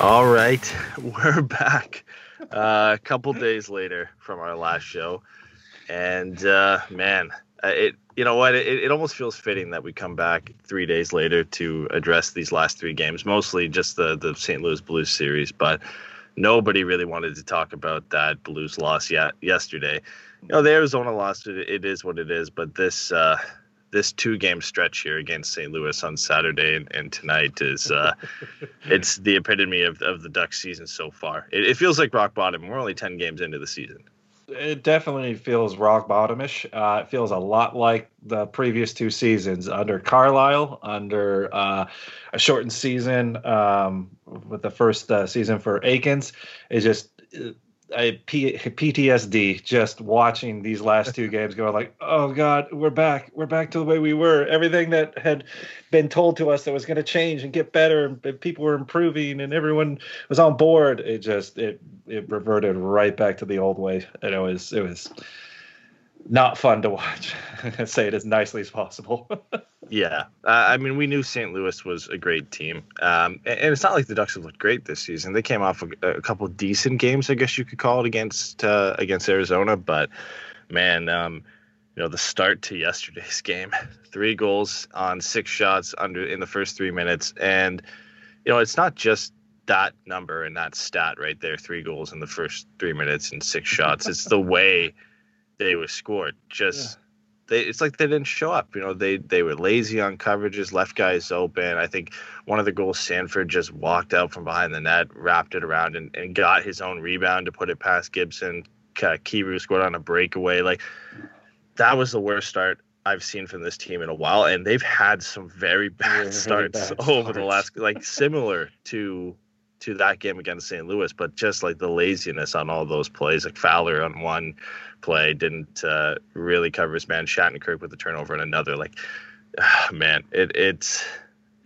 All right, we're back uh, a couple days later from our last show, and uh, man, uh, it you know what? It, it almost feels fitting that we come back three days later to address these last three games, mostly just the the St. Louis Blues series, but nobody really wanted to talk about that Blues loss yet yesterday. You know, the Arizona loss, it, it is what it is, but this. Uh, this two game stretch here against St. Louis on Saturday and, and tonight is uh, it's the epitome of, of the Ducks season so far. It, it feels like rock bottom. We're only 10 games into the season. It definitely feels rock bottomish. Uh, it feels a lot like the previous two seasons under Carlyle, under uh, a shortened season um, with the first uh, season for Eakins. It's just uh, I, P- PTSD just watching these last two games going like, oh God, we're back. We're back to the way we were. Everything that had been told to us that was going to change and get better and people were improving and everyone was on board. It just, it, it reverted right back to the old way. And it was, it was not fun to watch. Say it as nicely as possible. Yeah. Uh, I mean, we knew St. Louis was a great team. Um, and, and it's not like the Ducks have looked great this season. They came off a, a couple decent games, I guess you could call it, against uh, against Arizona. But, man, um, you know, the start to yesterday's game, three goals on six shots under in the first three minutes. And, you know, it's not just that number and that stat right there, three goals in the first three minutes and six shots. It's the way they were scored. Just they it's like they didn't show up. You know, they they were lazy on coverages, left guys open. I think one of the goals Sanford just walked out from behind the net, wrapped it around, and, and got his own rebound to put it past Gibson. Kyrou scored on a breakaway. Like that was the worst start I've seen from this team in a while, and they've had some very bad Very starts bad over the last like similar to to that game against St. Louis, but just like the laziness on all those plays, like Fowler on one play didn't uh, really cover his man. Shattenkirk with the turnover on another. Like, ah, man, it it's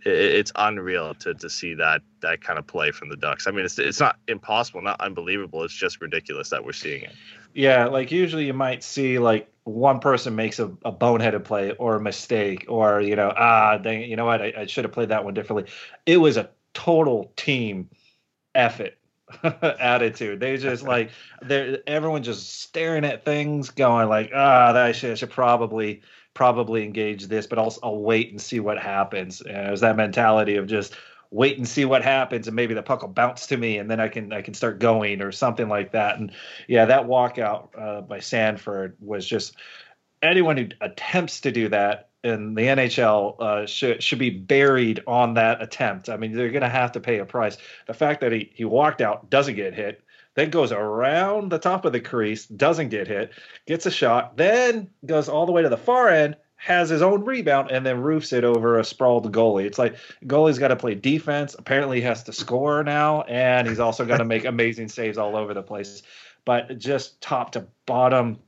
it, it's unreal to to see that that kind of play from the Ducks. I mean, it's it's not impossible, not unbelievable. It's just ridiculous that we're seeing it. Yeah, like usually you might see like one person makes a, a boneheaded play or a mistake, or you know, ah, dang, you know what, I, I should have played that one differently. It was a total team effort attitude. They just like they're everyone just staring at things, going like, ah, that I should, I should probably probably engage this, but I'll I'll wait and see what happens. And it was that mentality of just wait and see what happens and maybe the puck will bounce to me and then I can I can start going or something like that. And yeah, that walkout uh, by Sanford was just anyone who attempts to do that in the NHL uh, should should be buried on that attempt. I mean, they're going to have to pay a price. The fact that he he walked out, doesn't get hit, then goes around the top of the crease, doesn't get hit, gets a shot, then goes all the way to the far end, has his own rebound, and then roofs it over a sprawled goalie. It's like goalie's got to play defense. Apparently, he has to score now, and he's also got to make amazing saves all over the place. But just top to bottom,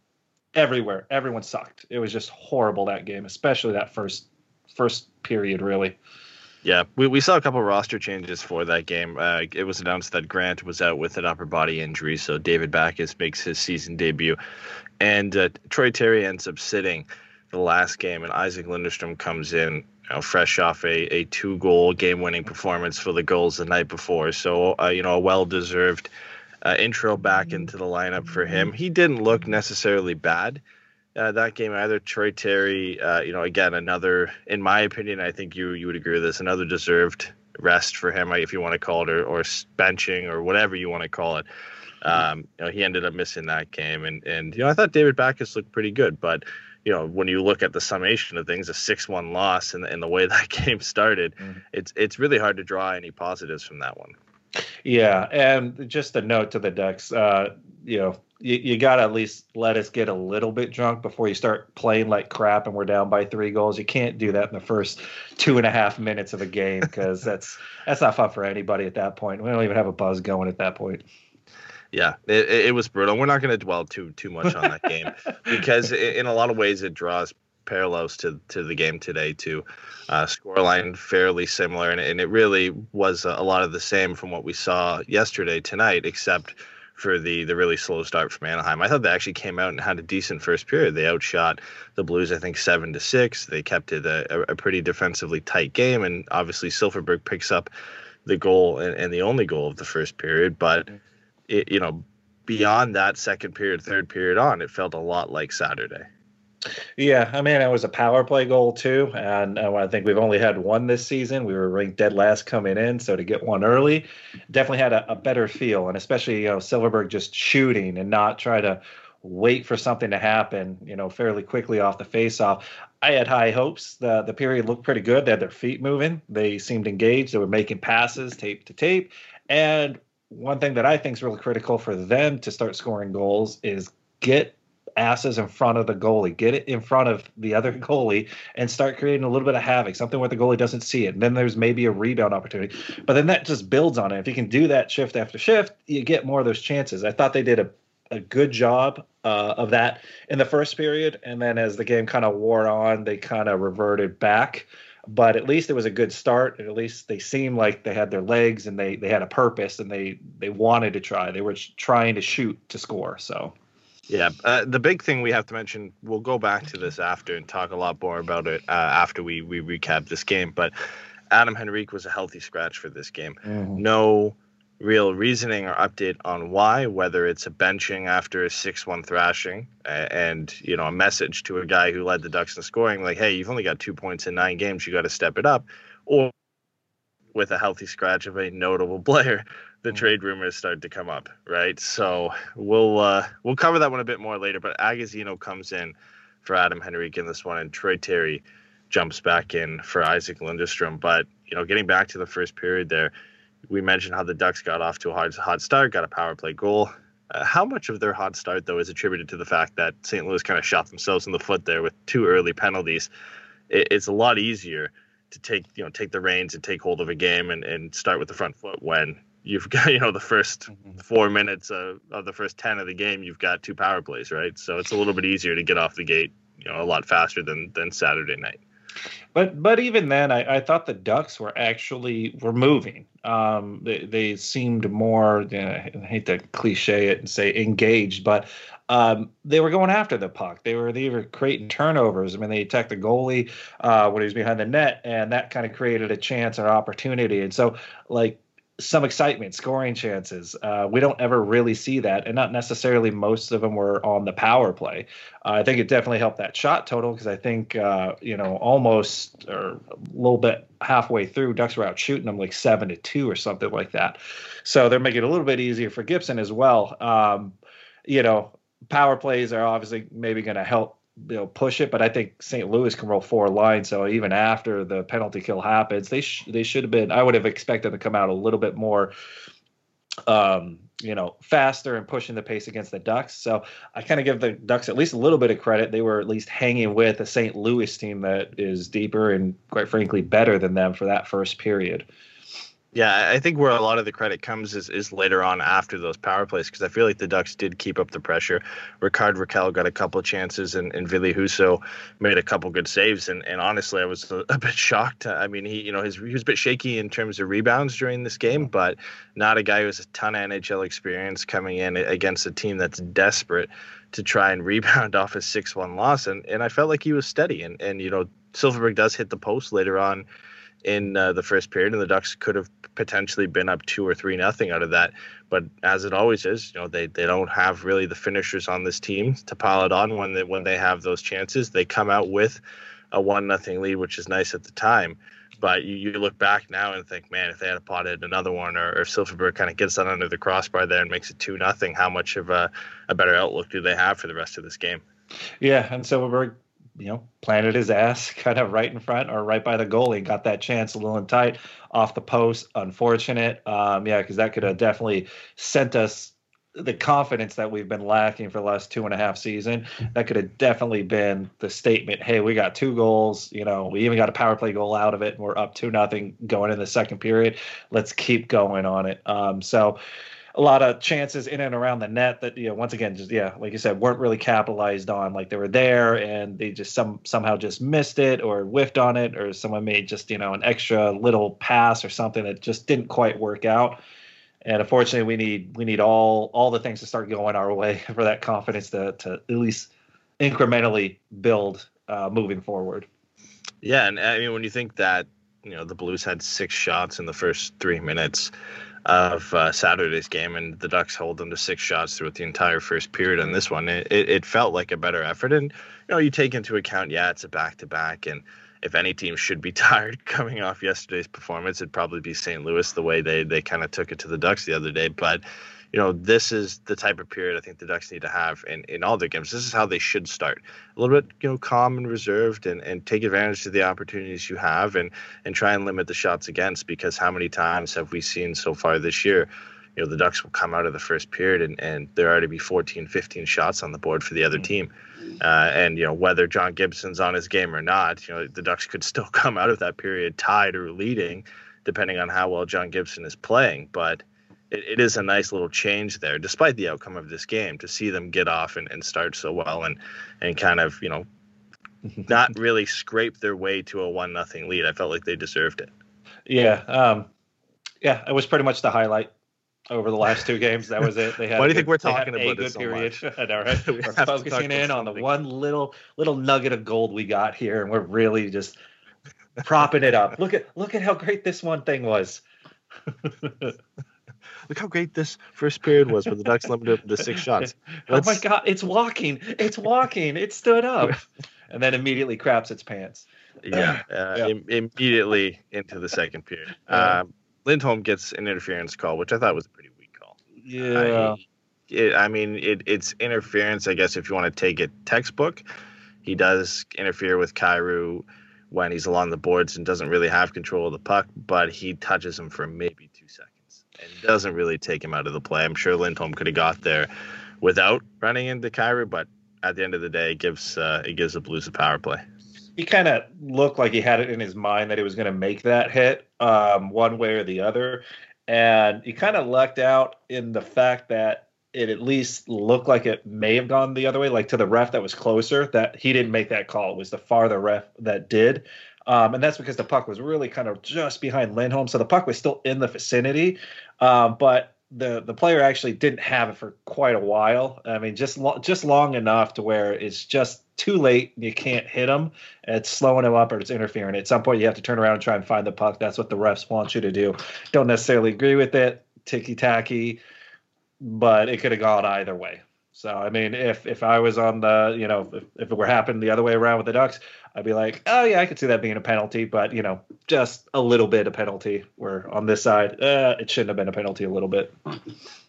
everywhere, everyone sucked. It was just horrible that game, especially that first first period. Really, Yeah, we, we saw a couple roster changes for that game. Uh, it was announced that Grant was out with an upper body injury, so David Backes makes his season debut, and uh, Troy Terry ends up sitting the last game, and Isac Lundeström comes in you know, fresh off a, a two goal game winning performance for the goals the night before. So, uh, you know, a well deserved uh, intro back into the lineup for him. He didn't look necessarily bad. Uh, that game either. Troy Terry, uh, you know, again another, in my opinion, I think you you would agree with this, another deserved rest for him, if you want to call it, or, or benching or whatever you want to call it. Um, you know, he ended up missing that game, and and you know, I thought David Backes looked pretty good, but you know, when you look at the summation of things, a six-one loss and, and the way that game started, mm-hmm. it's it's really hard to draw any positives from that one. Yeah, and just a note to the Ducks, uh, you know, you, you got to at least let us get a little bit drunk before you start playing like crap and we're down by three goals. You can't do that in the first two and a half minutes of a game because that's that's not fun for anybody at that point. We don't even have a buzz going at that point. Yeah, it, it was brutal. We're not going to dwell too too much on that game because in a lot of ways it draws parallels to to the game today too. Uh, scoreline fairly similar, and, and it really was a, a lot of the same from what we saw yesterday tonight, except for the the really slow start from Anaheim. I thought they actually came out and had a decent first period. They outshot the Blues, I think seven to six. They kept it a, a pretty defensively tight game, and obviously Silfverberg picks up the goal and, and the only goal of the first period. But it, you know, beyond that second period, third period on, it felt a lot like Saturday. Yeah, I mean, it was a power play goal too, and uh, I think we've only had one this season. We were ranked dead last coming in, so to get one early, definitely had a, a better feel, and especially you know Silfverberg just shooting and not try to wait for something to happen, you know, fairly quickly off the faceoff. I had high hopes. The the period looked pretty good. They had their feet moving. They seemed engaged. They were making passes tape to tape. And one thing that I think is really critical for them to start scoring goals is get asses in front of the goalie, get it in front of the other goalie, and start creating a little bit of havoc, something where the goalie doesn't see it. And then there's maybe a rebound opportunity. But then that just builds on it. If you can do that shift after shift, you get more of those chances. I thought they did a, a good job uh, of that in the first period. And then as the game kind of wore on, they kind of reverted back but at least it was a good start at least they seemed like they had their legs and they they had a purpose and they they wanted to try they were trying to shoot to score so yeah, uh, the big thing we have to mention. We'll go back to this after and talk a lot more about it uh, after we we recap this game. But Adam Henrique was a healthy scratch for this game. Mm-hmm. No real reasoning or update on why. Whether it's a benching after a six-one thrashing, uh, and you know a message to a guy who led the Ducks in scoring, like, "Hey, you've only got two points in nine games. You got to step it up," or with a healthy scratch of a notable player the mm. trade rumors start to come up, right? So we'll uh, we'll cover that one a bit more later. But Agozzino comes in for Adam Henrique in this one, and Troy Terry jumps back in for Isac Lundeström. But you know, getting back to the first period there, we mentioned how the Ducks got off to a hot, hot start, got a power play goal. Uh, how much of their hot start, though, is attributed to the fact that St. Louis kind of shot themselves in the foot there with two early penalties? It, it's a lot easier to take you know take the reins and take hold of a game and, and start with the front foot when you've got you know the 1st mm-hmm. four minutes of, of the first 10 of the game you've got two power plays right so it's a little bit easier to get off the gate you know a lot faster than than saturday night but but even then i, I thought the ducks were actually were moving um, they, they seemed more you know, i hate to cliche it and say engaged but um, they were going after the puck. They were they were creating turnovers. I mean, they attacked the goalie uh, when he was behind the net, and that kind of created a chance or opportunity. And so, like some excitement, scoring chances. Uh, we don't ever really see that, and not necessarily most of them were on the power play. Uh, I think it definitely helped that shot total because I think uh, you know almost or a little bit halfway through, Ducks were out shooting them like seven to two or something like that. So they're making it a little bit easier for Gibson as well. Um, you know, power plays are obviously maybe going to help you know push it, but I think St. Louis can roll four lines. So even after the penalty kill happens, they sh- they should have been. I would have expected to come out a little bit more, um, you know, faster and pushing the pace against the Ducks. So I kind of give the Ducks at least a little bit of credit. They were at least hanging with a St. Louis team that is deeper and quite frankly better than them for that first period. Yeah, I think where a lot of the credit comes is, is later on after those power plays because I feel like the Ducks did keep up the pressure. Rickard Rakell got a couple of chances and, and Ville Husso made a couple good saves. And, and honestly, I was a, a, bit shocked. I mean, he you know his, he was a bit shaky in terms of rebounds during this game, but not a guy who has a ton of NHL experience coming in against a team that's desperate to try and rebound off a 6 1 loss. And, and I felt like he was steady and, and you know, Silfverberg does hit the post later on in uh, the first period, and the Ducks could have potentially been up two or three nothing out of that. But as it always is, you know, they, they don't have really the finishers on this team to pile it on when they when they have those chances. They come out with a one nothing lead, which is nice at the time. But you, you look back now and think, man, if they had potted another one, or, or if Silfverberg kind of gets that under the crossbar there and makes it two nothing, how much of a, a better outlook do they have for the rest of this game? Yeah, and Silfverberg you know, planted his ass kind of right in front or right by the goalie. Got that chance a little tight off the post. Unfortunate. Um, yeah, because that could have definitely sent us the confidence that we've been lacking for the last two and a half season. That could have definitely been the statement. Hey, we got two goals. You know, we even got a power play goal out of it, and we're up two nothing going in the second period. Let's keep going on it. Um, so a lot of chances in and around the net that you know once again just yeah like you said weren't really capitalized on like they were there and they just some somehow just missed it or whiffed on it or someone made just you know an extra little pass or something that just didn't quite work out. And unfortunately we need we need all all the things to start going our way for that confidence to to at least incrementally build uh, moving forward. Yeah and i mean when you think that you know the blues had six shots in the first three minutes of uh, Saturday's game, and the Ducks hold them to six shots throughout the entire first period. On this one, it, it felt like a better effort, and you know you take into account, yeah, it's a back to back, and if any team should be tired coming off yesterday's performance, it'd probably be St. Louis the way they they kind of took it to the Ducks the other day, but you know, this is the type of period I think the Ducks need to have in, in all their games. This is how they should start. A little bit, you know, calm and reserved and, and take advantage of the opportunities you have and and try and limit the shots against because how many times have we seen so far this year? You know, the Ducks will come out of the first period and, and there already be 14, 15 shots on the board for the other team. Uh, and, you know, whether John Gibson's on his game or not, you know, the Ducks could still come out of that period tied or leading, depending on how well John Gibson is playing. But – it, it is a nice little change there, despite the outcome of this game, to see them get off and, and start so well and and kind of you know not really scrape their way to a one nothing lead. I felt like they deserved it. Yeah, um, yeah, it was pretty much the highlight over the last two games. That was it. They had. Why do you think we're talking about a good so period? All right, we we're focusing in on the one little little nugget of gold we got here, and we're really just propping it up. Look at look at how great this one thing was. Look how great this first period was for the Ducks limited to six shots. Let's... Oh my god, it's walking! It's walking! It stood up, and then immediately craps its pants. Yeah, uh, yeah. Im- immediately into the second period. Yeah. Um, Lindholm gets an interference call, which I thought was a pretty weak call. Yeah. it, I mean, it, it's interference, I guess, if you want to take it textbook. He does interfere with Kyrou when he's along the boards and doesn't really have control of the puck, but he touches him for maybe two seconds and doesn't really take him out of the play. I'm sure Lindholm could have got there without running into Kyrou, but at the end of the day, it gives uh, it gives the Blues a power play. He kind of looked like he had it in his mind that he was going to make that hit um, one way or the other, and he kind of lucked out in the fact that it at least looked like it may have gone the other way, like to the ref that was closer. That he didn't make that call; it was the farther ref that did. Um, and that's because the puck was really kind of just behind Lindholm, so the puck was still in the vicinity, um, but the the player actually didn't have it for quite a while. I mean, just lo- just long enough to where it's just too late. And you can't hit him. It's slowing him up or it's interfering. At some point, you have to turn around and try and find the puck. That's what the refs want you to do. Don't necessarily agree with it. Ticky tacky, but it could have gone either way. So I mean, if if I was on the, you know, if, if it were happening the other way around with the Ducks, I'd be like, oh yeah, I could see that being a penalty, but you know, just a little bit of penalty. Where on this side, uh, it shouldn't have been a penalty a little bit.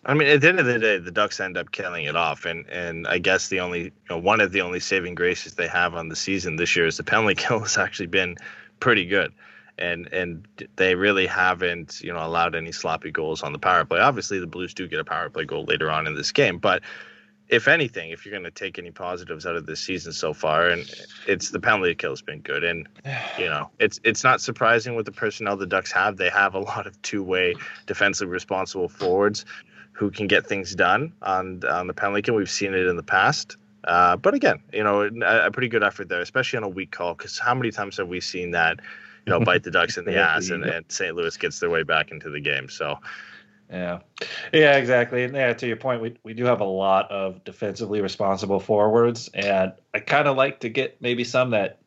I mean, at the end of the day, the Ducks end up killing it off, and and I guess the only, you know, one of the only saving graces they have on the season this year is the penalty kill has actually been pretty good and and they really haven't you know allowed any sloppy goals on the power play. Obviously, the Blues do get a power play goal later on in this game, but if anything, if you're going to take any positives out of this season so far, and it's the penalty kill has been good, and you know it's it's not surprising with the personnel the Ducks have. They have a lot of two way defensively responsible forwards who can get things done on on the penalty kill. We've seen it in the past. Uh, but again, you know, a, a, pretty good effort there, especially on a weak call. Because how many times have we seen that, you know, bite the Ducks in the ass, and, and St. Louis gets their way back into the game? So, yeah, yeah, exactly. And yeah, to your point, we we do have a lot of defensively responsible forwards, and I kind of like to get maybe some that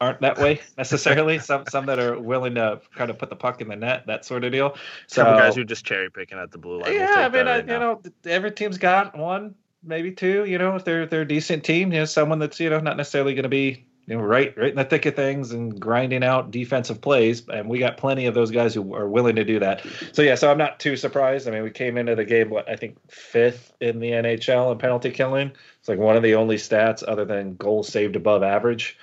aren't that way necessarily. some some that are willing to kind of put the puck in the net, that sort of deal. So Some guys who are just cherry picking at the blue line. yeah, I mean, I, you know, every team's got one, maybe two. You know, if they're they're a decent team, you know, someone that's you know not necessarily going to be you know right right in the thick of things and grinding out defensive plays. And we got plenty of those guys who are willing to do that. So yeah, so I'm not too surprised. I mean, we came into the game what I think fifth in the NHL in penalty killing. It's like one of the only stats other than goals saved above average.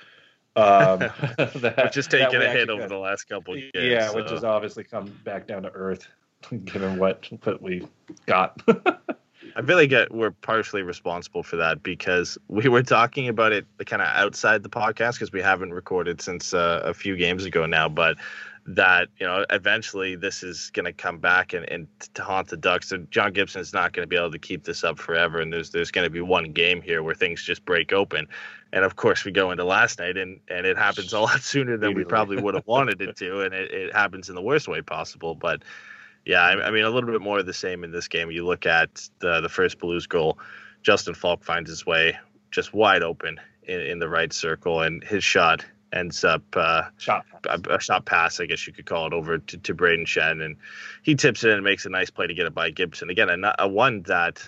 Um, that, which is taking a hit over the last couple of years. Yeah, so. which has obviously come back down to earth, given what what we got. I really get we're partially responsible for that because we were talking about it kind of outside the podcast because we haven't recorded since uh, a few games ago now, but that you know eventually this is going to come back and, and to haunt the Ducks. So John Gibson is not going to be able to keep this up forever, and there's there's going to be one game here where things just break open. And of course, we go into last night, and and it happens a lot sooner than we probably would have wanted it to, and it, it happens in the worst way possible. But yeah, I, I mean a little bit more of the same in this game. You look at the the first Blues goal, Justin Faulk finds his way just wide open in, in the right circle, and his shot ends up uh, shot a, a, shot pass, I guess you could call it, over to, to Brayden Schenn, and he tips it in and makes a nice play to get it by Gibson. Again, a, a one that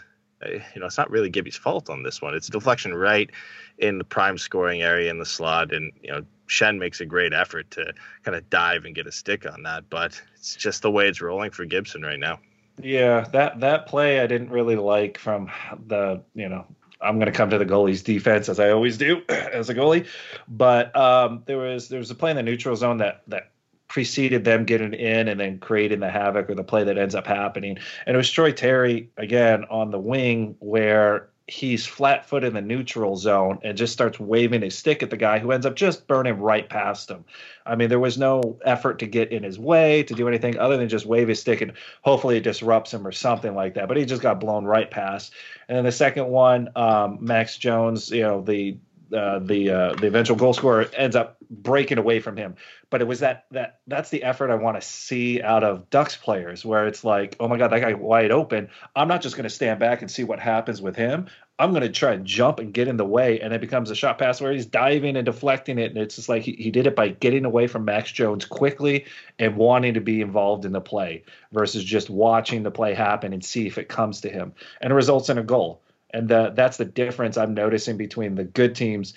uh, you know it's not really Gibby's fault on this one. It's a deflection right in the prime scoring area in the slot, and you know Schenn makes a great effort to kind of dive and get a stick on that, but it's just the way it's rolling for Gibson right now. Yeah, that that play I didn't really like from the you know I'm going to come to the goalie's defense as I always do as a goalie. But um, there was there was a play in the neutral zone that that preceded them getting in and then creating the havoc or the play that ends up happening. And it was Troy Terry again on the wing where he's flat foot in the neutral zone and just starts waving his stick at the guy who ends up just burning right past him. I mean, there was no effort to get in his way to do anything other than just wave his stick and hopefully it disrupts him or something like that. But he just got blown right past. And then the second one, um, Max Jones, you know, the uh, the uh, the eventual goal scorer ends up breaking away from him. But it was that that that's the effort I want to see out of Ducks players, where it's like, oh my god, that guy wide open. I'm not just going to stand back and see what happens with him. I'm going to try and jump and get in the way, and it becomes a shot pass where he's diving and deflecting it, and it's just like he, he did it by getting away from Max Jones quickly and wanting to be involved in the play versus just watching the play happen and see if it comes to him, and it results in a goal. And the, that's the difference I'm noticing between the good teams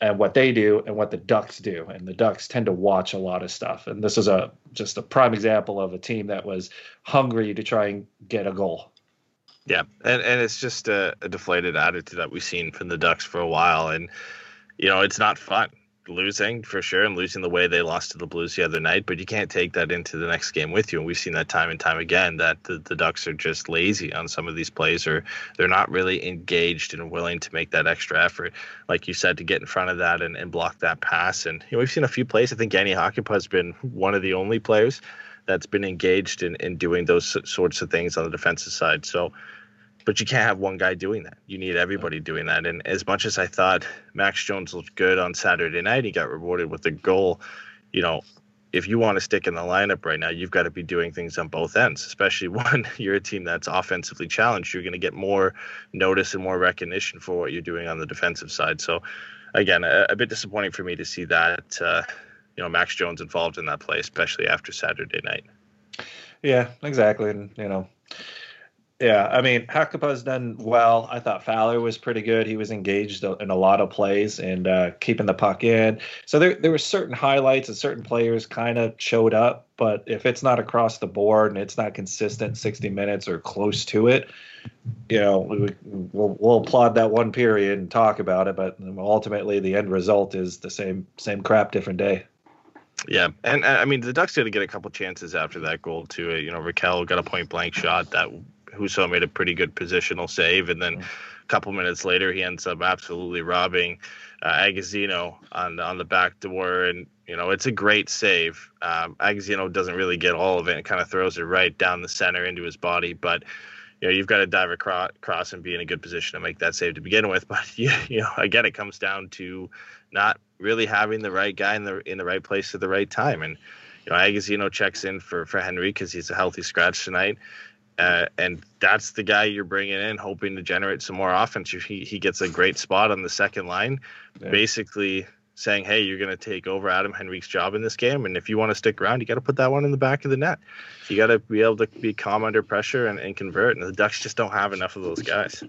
and what they do and what the Ducks do. And the Ducks tend to watch a lot of stuff. And this is a just a prime example of a team that was hungry to try and get a goal. Yeah, and and it's just a, a deflated attitude that we've seen from the Ducks for a while, and you know it's not fun losing for sure and losing the way they lost to the Blues the other night, but you can't take that into the next game with you. And we've seen that time and time again that the, the Ducks are just lazy on some of these plays or they're not really engaged and willing to make that extra effort, like you said, to get in front of that and, and block that pass. And you know, we've seen a few plays. I think Jani Hakanpää has been one of the only players that's been engaged in, in doing those sorts of things on the defensive side. So but you can't have one guy doing that. You need everybody doing that. And as much as I thought Max Jones looked good on Saturday night, he got rewarded with a goal. You know, if you want to stick in the lineup right now, you've got to be doing things on both ends, especially when you're a team that's offensively challenged. You're going to get more notice and more recognition for what you're doing on the defensive side. So, again, a, a bit disappointing for me to see that, uh, you know, Max Jones involved in that play, especially after Saturday night. Yeah, exactly. And, you know, yeah, I mean, Hakanpää's done well. I thought Fowler was pretty good. He was engaged in a lot of plays and uh, keeping the puck in. So there, there were certain highlights and certain players kind of showed up. But if it's not across the board and it's not consistent 60 minutes or close to it, you know, we, will we'll applaud that one period and talk about it. But ultimately, the end result is the same same crap, different day. Yeah, and I mean the Ducks did get a couple chances after that goal too. You know, Rakell got a point blank shot that Husso made a pretty good positional save, and then a couple minutes later, he ends up absolutely robbing uh, Agozzino on on the back door, and you know it's a great save. Um, Agozzino doesn't really get all of it; and kind of throws it right down the center into his body, but. You know, you've got to dive across, across and be in a good position to make that save to begin with. But you, you know, again, it comes down to not really having the right guy in the in the right place at the right time. And you know, Agozzino checks in for for Henry because he's a healthy scratch tonight. Uh, and that's the guy you're bringing in, hoping to generate some more offense. He he gets a great spot on the second line. Yeah. Basically, saying, "Hey, you're going to take over Adam Henrique's job in this game, and if you want to stick around, you got to put that one in the back of the net. You got to be able to be calm under pressure and, and convert. And the Ducks just don't have enough of those guys.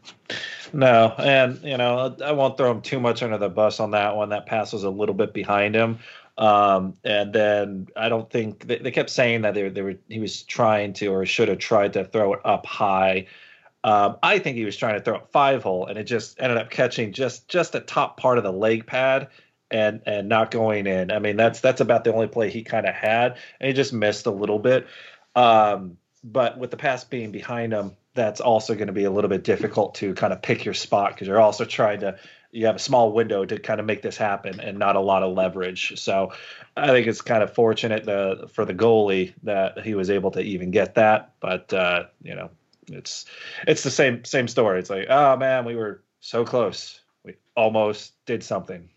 No, and you know I won't throw him too much under the bus on that one. That pass was a little bit behind him. Um, and then I don't think they, they kept saying that they, they were he was trying to or should have tried to throw it up high. Um, I think he was trying to throw it five hole, and it just ended up catching just just the top part of the leg pad and and not going in. I mean, that's that's about the only play he kind of had, and he just missed a little bit. Um, but with the pass being behind him, that's also going to be a little bit difficult to kind of pick your spot because you're also trying to you have a small window to kind of make this happen and not a lot of leverage. So I think it's kind of fortunate the, for the goalie that he was able to even get that. But uh, you know, it's it's the same same story. It's like, oh man, we were so close. We almost did something.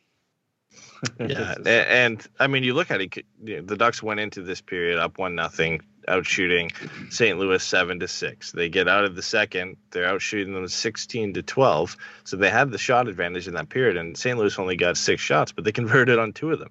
Yeah, and, and, I mean, you look at it. The Ducks went into this period up one nothing, out shooting St. Louis seven to six. They get out of the second, they're out shooting them sixteen to twelve. So they had the shot advantage in that period, and St. Louis only got six shots, but they converted on two of them.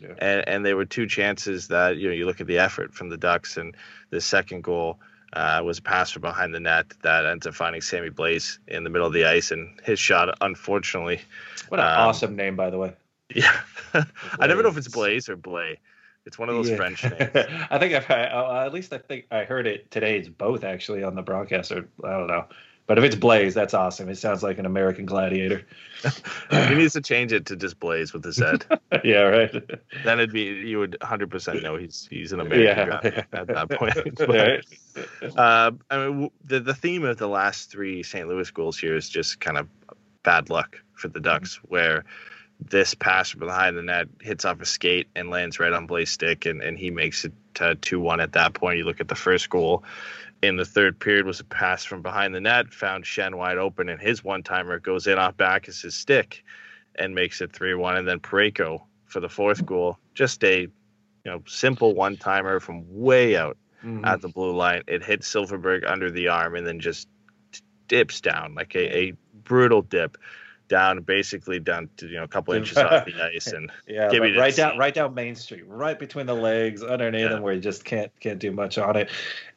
Yeah. And, and there were two chances that you know you look at the effort from the Ducks, and the second goal. Uh, was a pass from behind the net that ends up finding Sammy Blaze in the middle of the ice, and his shot, unfortunately. What an um, awesome name, by the way. Yeah, I never know if it's Blaze or Blay. It's one of those yeah. French names. I think I've had, uh, at least I think I heard it today. It's both actually on the broadcast, or I don't know. But if it's Blaze, that's awesome. It sounds like an American gladiator. he needs to change it to just Blaze with his head. yeah, right. Then it'd be you would 100% know he's he's an American yeah. at that point. but, uh, I mean, the the theme of the last three St. Louis goals here is just kind of bad luck for the Ducks, where this pass from behind the net hits off a skate and lands right on Blaze stick, and, and he makes it to 2 1 at that point. You look at the first goal in the third period was a pass from behind the net, found Schenn wide open, and his one timer goes in off back as his stick and makes it 3 1. And then Parayko for the fourth goal, just a you know simple one timer from way out mm-hmm. at the blue line. It hits Silfverberg under the arm and then just dips down like a, a brutal dip down basically down to you know a couple inches off the ice and yeah right down right down main street right between the legs underneath yeah. them where you just can't can't do much on it.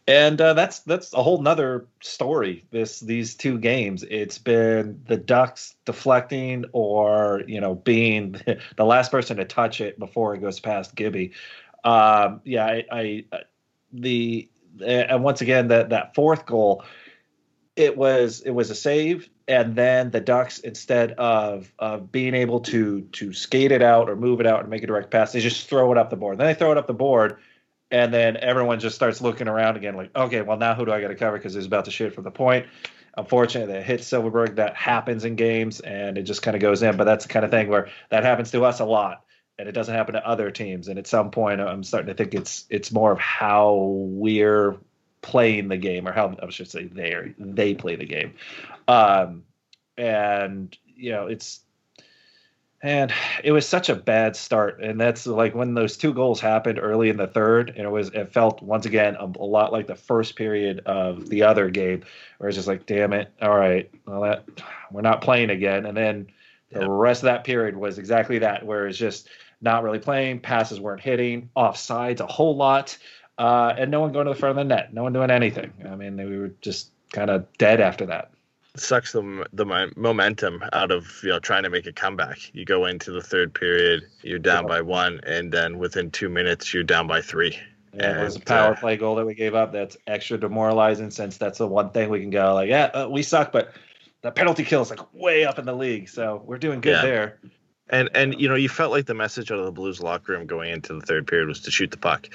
And uh, that's that's a whole nother story this these two games. It's been the ducks deflecting or you know being the last person to touch it before it goes past gibby. Um, yeah I, I uh, the and once again that that fourth goal it was it was a save and then the ducks instead of of being able to to skate it out or move it out and make a direct pass they just throw it up the board. Then they throw it up the board and then everyone just starts looking around again like okay well now who do i got to cover? Because he's about to shoot from the point. Unfortunately they hit Silfverberg. that happens in games and it just kind of goes in but that's the kind of thing where that happens to us a lot and it doesn't happen to other teams. And at some point i'm starting to think it's it's more of how we're playing the game, or how I should say they they play the game. Um, and you know, it's and it was such a bad start, and that's like when those two goals happened early in the third, and it was it felt once again a, a lot like the first period of the other game, where it's just like, damn it, all right, well that we're not playing again, and then the rest of that period was exactly that, where it's just not really playing, passes weren't hitting, offsides a whole lot uh, and no one going to the front of the net, no one doing anything. I mean, we were just kind of dead after that. It sucks the the momentum out of you know trying to make a comeback. You go into the third period, you're down yeah. by one, and then within two minutes, you're down by three. Yeah, and, it was a power uh, play goal that we gave up. That's extra demoralizing since that's the one thing we can go like, yeah, uh, we suck, but the penalty kill is like way up in the league, so we're doing good yeah. there. And and you know you felt like the message out of the Blues locker room going into the third period was to shoot the puck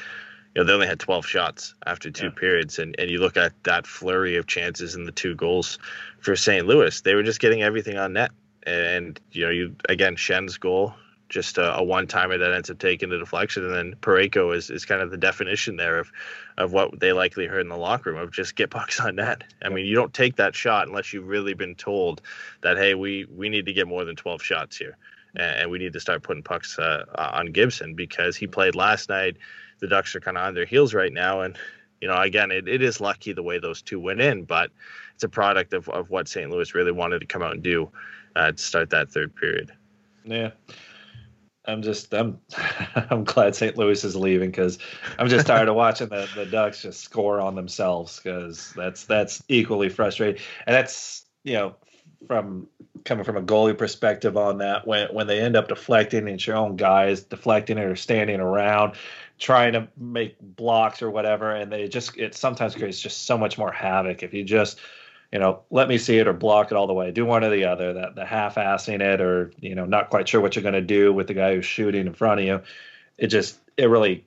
you know, they only had 12 shots after two yeah. periods. And, and you look at that flurry of chances and the two goals for St. Louis, they were just getting everything on net. And, you know, you again, Schenn's goal, just a, a one timer that ends up taking the deflection. And then Parayko is, is kind of the definition there of, of what they likely heard in the locker room of just get pucks on net. I mean, you don't take that shot unless you've really been told that, hey, we, we need to get more than 12 shots here. And we need to start putting pucks uh, on Gibson because he played last night the Ducks are kind of on their heels right now. And, you know, again, it, it is lucky the way those two went in, but it's a product of, of what St. Louis really wanted to come out and do uh, to start that third period. Yeah. I'm just I'm I'm glad St. Louis is leaving because I'm just tired of watching the, the Ducks just score on themselves because that's that's equally frustrating and that's you know from coming from a goalie perspective on that when when they end up deflecting it's your own guys deflecting it or standing around trying to make blocks or whatever and they just it sometimes creates just so much more havoc if you just you know, let me see it or block it all the way. Do one or the other. That the half-assing it or you know, not quite sure what you're going to do with the guy who's shooting in front of you. It just it really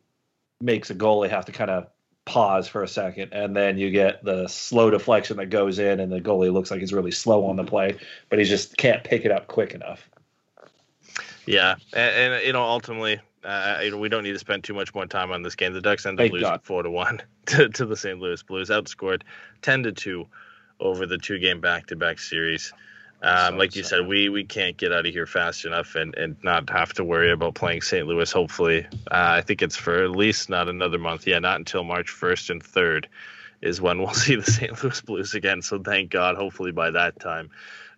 makes a goalie have to kind of pause for a second, and then you get the slow deflection that goes in, and the goalie looks like he's really slow on the play, but he just can't pick it up quick enough. Yeah, and, and you know, ultimately, uh, you know, we don't need to spend too much more time on this game. The Ducks end up Thank losing God. four to one to, to the St. Louis Blues, outscored ten to two over the two game back to back series. Um, So like you said, we we can't get out of here fast enough and, and not have to worry about playing St. Louis. Hopefully, uh, I think it's for at least not another month. Yeah, not until March first and third is when we'll see the St. Louis Blues again. So thank God. Hopefully by that time,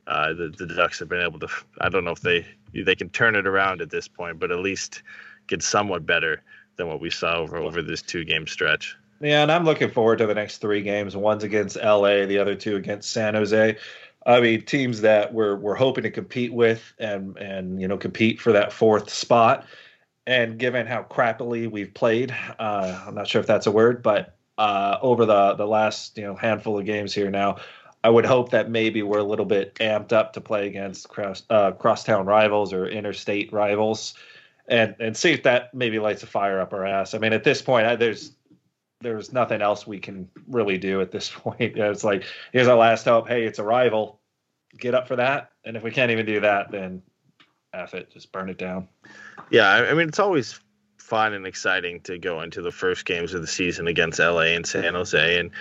uh, the the Ducks have been able to. I don't know if they they can turn it around at this point, but at least get somewhat better than what we saw over over this two game stretch. Yeah, and I'm looking forward to the next three games. One's against LA, the other two against San Jose. I mean, teams that we're we're hoping to compete with and and you know compete for that fourth spot. And given how crappily we've played, uh, I'm not sure if that's a word, but uh, over the the last you know handful of games here now, I would hope that maybe we're a little bit amped up to play against cross uh, crosstown rivals or interstate rivals, and and see if that maybe lights a fire up our ass. I mean, at this point, I, there's there's nothing else we can really do at this point. It's like here's our last hope. Hey, it's a rival. Get up for that. And if we can't even do that, then F it, just burn it down. Yeah, I I mean it's always fun and exciting to go into the first games of the season against LA and San Jose, and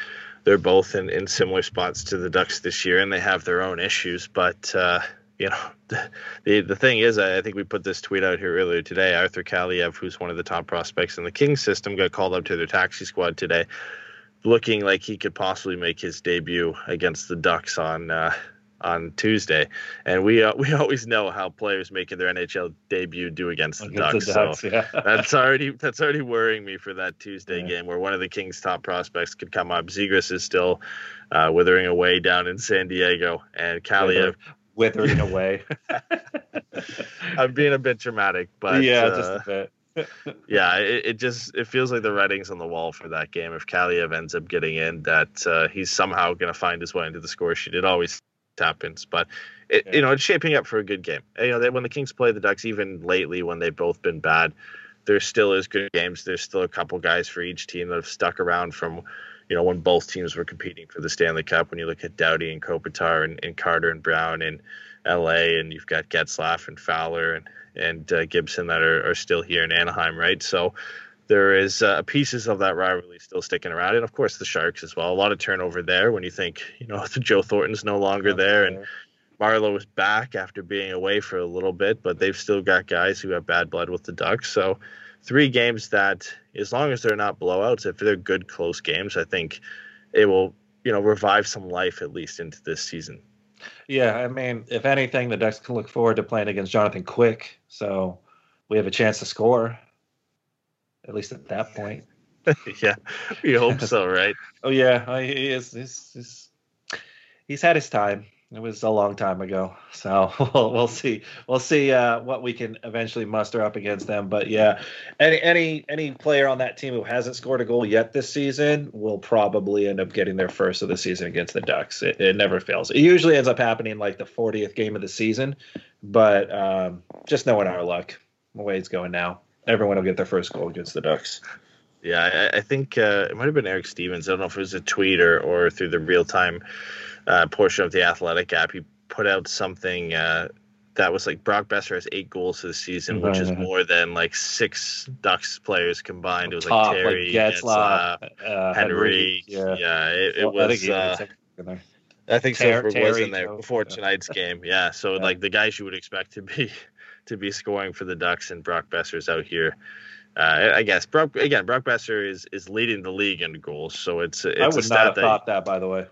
they're both in, in similar spots to the Ducks this year, and they have their own issues. But uh, you know, the the thing is, I I think we put this tweet out here earlier today. Arthur Kaliev, who's one of the top prospects in the Kings system, got called up to their taxi squad today, looking like he could possibly make his debut against the Ducks on. Uh, on Tuesday, and we uh, we always know how players making their NHL debut do against the Against Ducks. the so yeah. that's already that's already worrying me for that Tuesday Yeah. game where one of the Kings' top prospects could come up. Zegras is still uh, withering away down in San Diego, and Kaliev. withering away. I'm being a bit dramatic, but yeah, uh, just a bit. yeah, it, it just it feels like the writing's on the wall for that game. If Kaliev ends up getting in, that uh, he's somehow going to find his way into the score sheet. It always happens, but it, Yeah. you know it's shaping up for a good game. You know, they, when the Kings play the Ducks, even lately when they've both been bad, there still is good games. There's still a couple guys for each team that have stuck around from. You know, when both teams were competing for the Stanley Cup, when you look at Doughty and Kopitar and, and Carter and Brown in LA, and you've got Getzlaf and Fowler and and uh, Gibson that are, are still here in Anaheim, right? So there is uh, pieces of that rivalry still sticking around, and of course the Sharks as well. A lot of turnover there when you think you know Joe Thornton's no longer there, and Marleau is back after being away for a little bit, but they've still got guys who have bad blood with the Ducks. So three games that, as long as they're not blowouts, if they're good close games, I think it will you know revive some life at least into this season. Yeah, I mean, if anything, the Ducks can look forward to playing against Jonathan Quick, so we have a chance to score. At least at that point. yeah, we hope so, right? Oh yeah, I- he is. He's, he's, he's had his time. It was a long time ago, so we'll, we'll see. We'll see uh, what we can eventually muster up against them. But yeah, any any any player on that team who hasn't scored a goal yet this season will probably end up getting their first of the season against the Ducks. It, it never fails. It usually ends up happening like the 40th game of the season, but um, just knowing our luck, the way it's going now, everyone will get their first goal against the Ducks. Yeah, I, I think uh, it might have been Eric Stephens. I don't know if it was a tweet or, or through the real time uh, portion of the Athletic app. He put out something uh, that was like Brock Boeser has eight goals this season, which is more than like six Ducks players combined. It was Top, like Terry, Getzlaf, Getzlaf, uh, Henry. yeah. Yeah, it, it Well, I think was. he Uh, was in there. I think Ter- Silfverberg was Terry, in there too. before Yeah. tonight's game. Yeah, so Yeah. like the guys you would expect to be to be scoring for the Ducks and Brock Boeser's out here. Uh, I guess Brock again. Brock Boeser is is leading the league in goals, so it's it's I a would not have that thought that, by the way.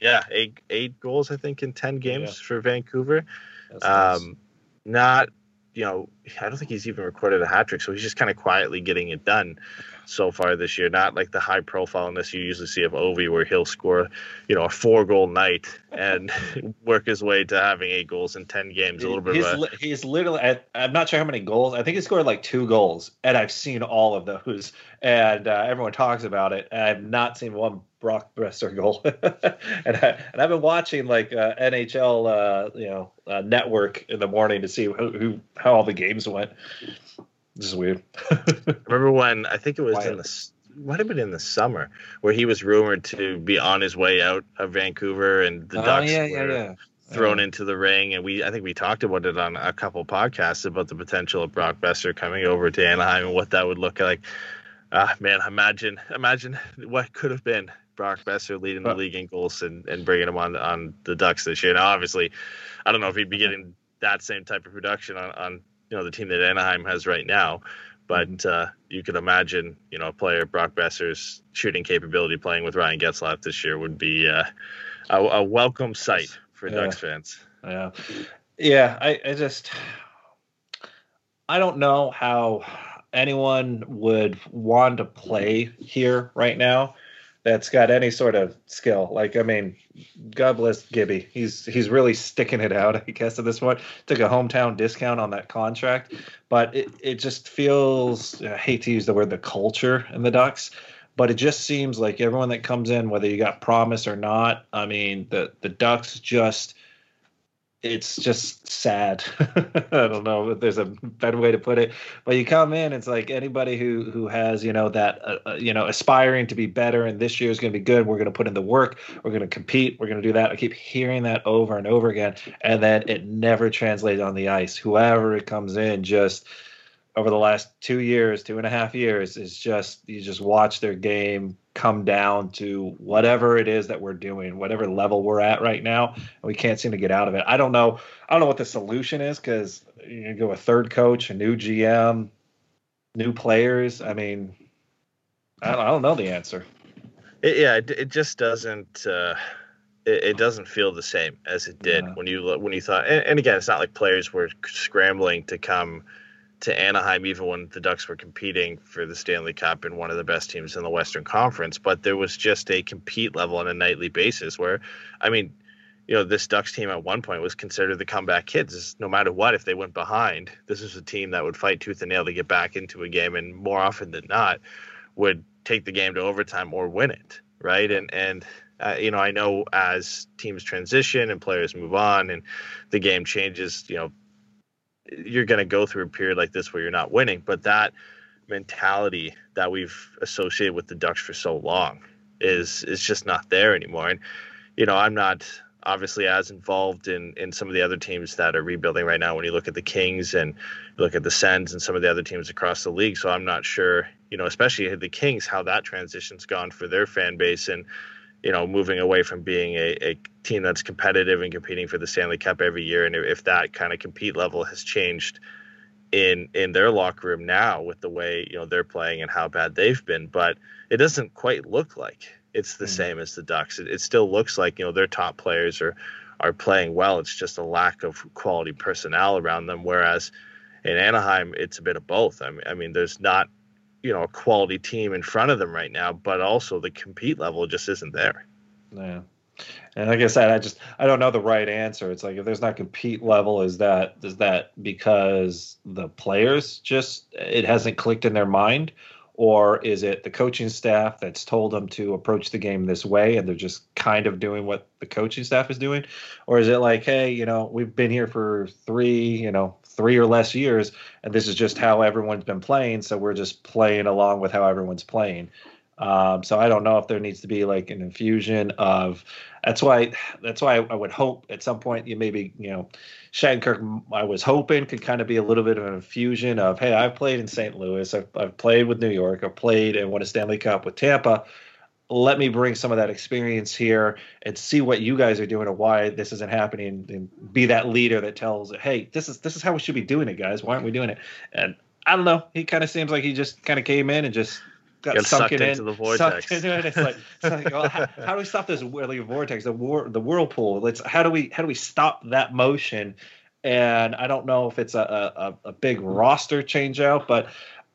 yeah eight eight goals I think in ten games Yeah. for Vancouver. That's nice. Um, not you know, I don't think he's even recorded a hat trick, so he's just kind of quietly getting it done so far this year. Not like the high profileness you usually see of Ovi, where he'll score, you know, a four goal night and work his way to having eight goals in ten games. A little bit he's, of a, he's literally. I, I'm not sure how many goals. I think he scored like two goals, and I've seen all of those, and uh, everyone talks about it. And I've not seen one Brock Boeser goal, and I, and I've been watching like uh, NHL, uh, you know, uh, network in the morning to see who, who how all the games went. This is weird. remember when I think it was Wyatt. in the might have been in the summer where he was rumored to be on his way out of Vancouver and the oh Ducks yeah, yeah, were yeah. thrown Yeah. into the ring and we I think we talked about it on a couple podcasts about the potential of Brock Boeser coming over to Anaheim and what that would look like. Ah man, imagine imagine what could have been Brock Boeser leading the league in goals and, and bringing him on on the Ducks this year. Now obviously I don't know if he'd be getting that same type of production on, on you know the team that Anaheim has right now. But uh, you could imagine, you know, a player Brock Boeser's shooting capability playing with Ryan Getzlaf this year would be uh, a, a welcome sight for Yeah. Ducks fans. Yeah, yeah. I, I just, I don't know how anyone would want to play here right now. That's got any sort of skill. Like, I mean, God bless Gibby. He's he's really sticking it out. I guess at this point, took a hometown discount on that contract, but it it just feels. I hate to use the word the culture in the Ducks but it just seems like everyone that comes in, whether you got promise or not, I mean, the the Ducks just it's just sad. I don't know if there's a better way to put it, but you come in, it's like anybody who who has you know that uh, uh, you know aspiring to be better, and this year is going to be good. We're going to put in the work. We're going to compete. We're going to do that. I keep hearing that over and over again, and then it never translates on the ice. Whoever it comes in, just over the last two years, two and a half years, is just you just watch their game come down to whatever it is that we're doing, whatever level we're at right now, and we can't seem to get out of it. I don't know. I don't know what the solution is because you go a third coach, a new GM, new players. I mean, I don't, I don't know the answer. It, yeah, it, it just doesn't. Uh, it, it doesn't feel the same as it did Yeah. when you when you thought. And, and again, it's not like players were scrambling to come to Anaheim, even when the Ducks were competing for the Stanley Cup and one of the best teams in the Western Conference. But there was just a compete level on a nightly basis where, I mean, you know, this Ducks team at one point was considered the comeback kids. No matter what, if they went behind, this was a team that would fight tooth and nail to get back into a game, and more often than not, would take the game to overtime or win it. Right, and and uh, you know, I know as teams transition and players move on and the game changes, you know, you're going to go through a period like this where you're not winning. But that mentality that we've associated with the Ducks for so long is is just not there anymore. And you know, I'm not obviously as involved in in some of the other teams that are rebuilding right now. When you look at the Kings and look at the Sens and some of the other teams across the league, so I'm not sure, you know, especially the Kings, how that transition's gone for their fan base and you know, moving away from being a, a team that's competitive and competing for the Stanley Cup every year, and if that kind of compete level has changed in in their locker room now with the way you know they're playing and how bad they've been, but it doesn't quite look like it's the Mm. same as the Ducks. It, it still looks like you know their top players are are playing well. It's just a lack of quality personnel around them. Whereas in Anaheim, it's a bit of both. I mean, I mean, there's not you know a quality team in front of them right now, but also the compete level just isn't there. Yeah. And like I said, I just I don't know the right answer. It's like if there's not compete level, is that is that because the players just it hasn't clicked in their mind, or is it the coaching staff that's told them to approach the game this way and they're just kind of doing what the coaching staff is doing, or is it like, hey, you know, we've been here for three, you know, three or less years, and this is just how everyone's been playing, so we're just playing along with how everyone's playing. Um, so I don't know if there needs to be like an infusion of. That's why. That's why I would hope at some point you maybe you know, Shattenkirk. I was hoping could kind of be a little bit of an infusion of hey, I've played in St. Louis, I've, I've played with New York, I've played and won a Stanley Cup with Tampa. Let me bring some of that experience here and see what you guys are doing and why this isn't happening, and be that leader that tells, hey, this is this is how we should be doing it, guys. Why aren't we doing it? And I don't know. He kind of seems like he just kind of came in and just got, Got sunk into in, the vortex. into it. It's like, it's like well, how, how do we stop this whirling vortex, the war, the whirlpool? Let's how do we how do we stop that motion and I don't know if it's a, a, a big roster change out, but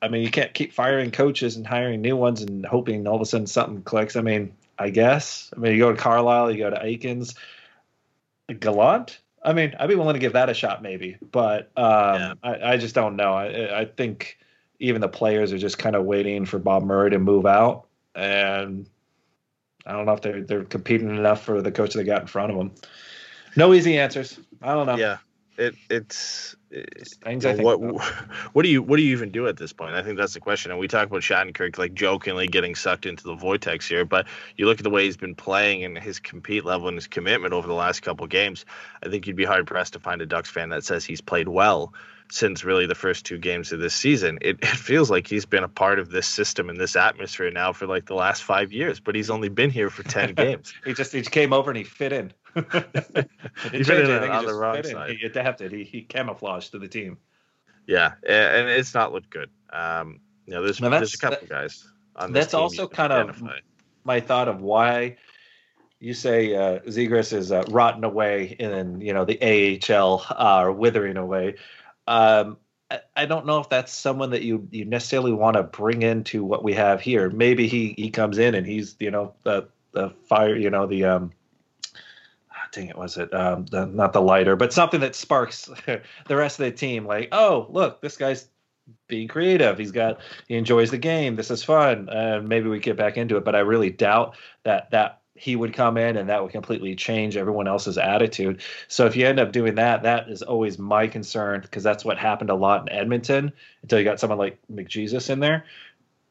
I mean, you can't keep firing coaches and hiring new ones and hoping all of a sudden something clicks. I mean, I guess. I mean, you go to Carlyle, you go to Eakins, Gallant. I mean, I'd be willing to give that a shot, maybe, but um, yeah. I, I, just don't know. I, I think even the players are just kind of waiting for Bob Murray to move out, and I don't know if they're they're competing enough for the coach they got in front of them. No easy answers. I don't know. Yeah, it it's eh, things. I what what do you what do you even do at this point? I think that's the question. And we talk about Shattenkirk like jokingly getting sucked into the vortex here, but you look at the way he's been playing and his compete level and his commitment over the last couple games. I think you'd be hard pressed to find a Ducks fan that says he's played well since really the first two games of this season. It, it feels like he's been a part of this system and this atmosphere now for like the last five years, but he's only been here for ten games. he just he came over and he fit in. he fit in on the wrong side. He adapted. He he camouflaged to the team. Yeah, and it's not looked good. Um, you know, there's there's a couple that, guys. On that's also kind identify. of my thought of why you say uh, Zegras is uh, rotting away in you know the AHL uh, or withering away. Um, I, I don't know if that's someone that you you necessarily want to bring into what we have here. Maybe he he comes in and he's you know the the fire you know the um dang it was it um the, not the lighter but something that sparks the rest of the team like oh look this guy's being creative he's got he enjoys the game this is fun and maybe we get back into it but i really doubt that that he would come in and that would completely change everyone else's attitude. So if you end up doing that, that is always my concern because that's what happened a lot in Edmonton until you got someone like McJesus in there.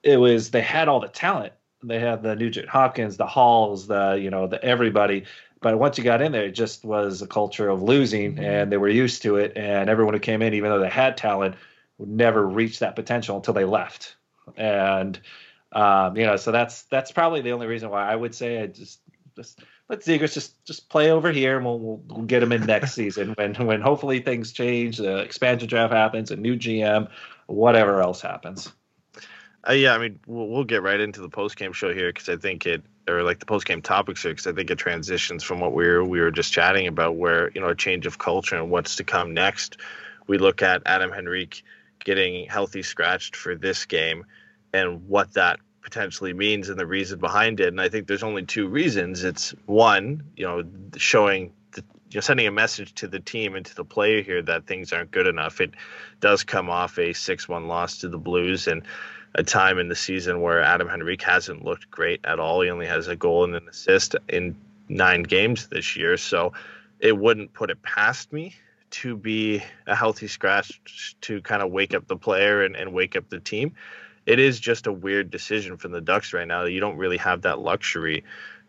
It was they had all the talent. They had the Nugent Hopkins, the Halls, the you know the everybody. But once you got in there, it just was a culture of losing, mm-hmm. and they were used to it. And everyone who came in, even though they had talent, would never reach that potential until they left. And um, you know, so that's that's probably the only reason why I would say I just just let Zegras just just play over here, and we'll, we'll, we'll get him in next season when when hopefully things change, the expansion draft happens, a new GM, whatever else happens. Uh, yeah, I mean, we'll, we'll get right into the post game show here because I think it, or like the post game topics here, because I think it transitions from what we were we were just chatting about, where you know a change of culture and what's to come next. We look at Adam Henrique getting healthy scratched for this game and what that potentially means and the reason behind it. And I think there's only two reasons. It's one, you know, showing the, you know, sending a message to the team and to the player here that things aren't good enough. It does come off a six-one loss to the Blues and a time in the season where Adam Henrique hasn't looked great at all. He only has a goal and an assist in nine games this year, so it wouldn't put it past me to be a healthy scratch to kind of wake up the player and, and wake up the team it is just a weird decision from the Ducks right now. You don't really have that luxury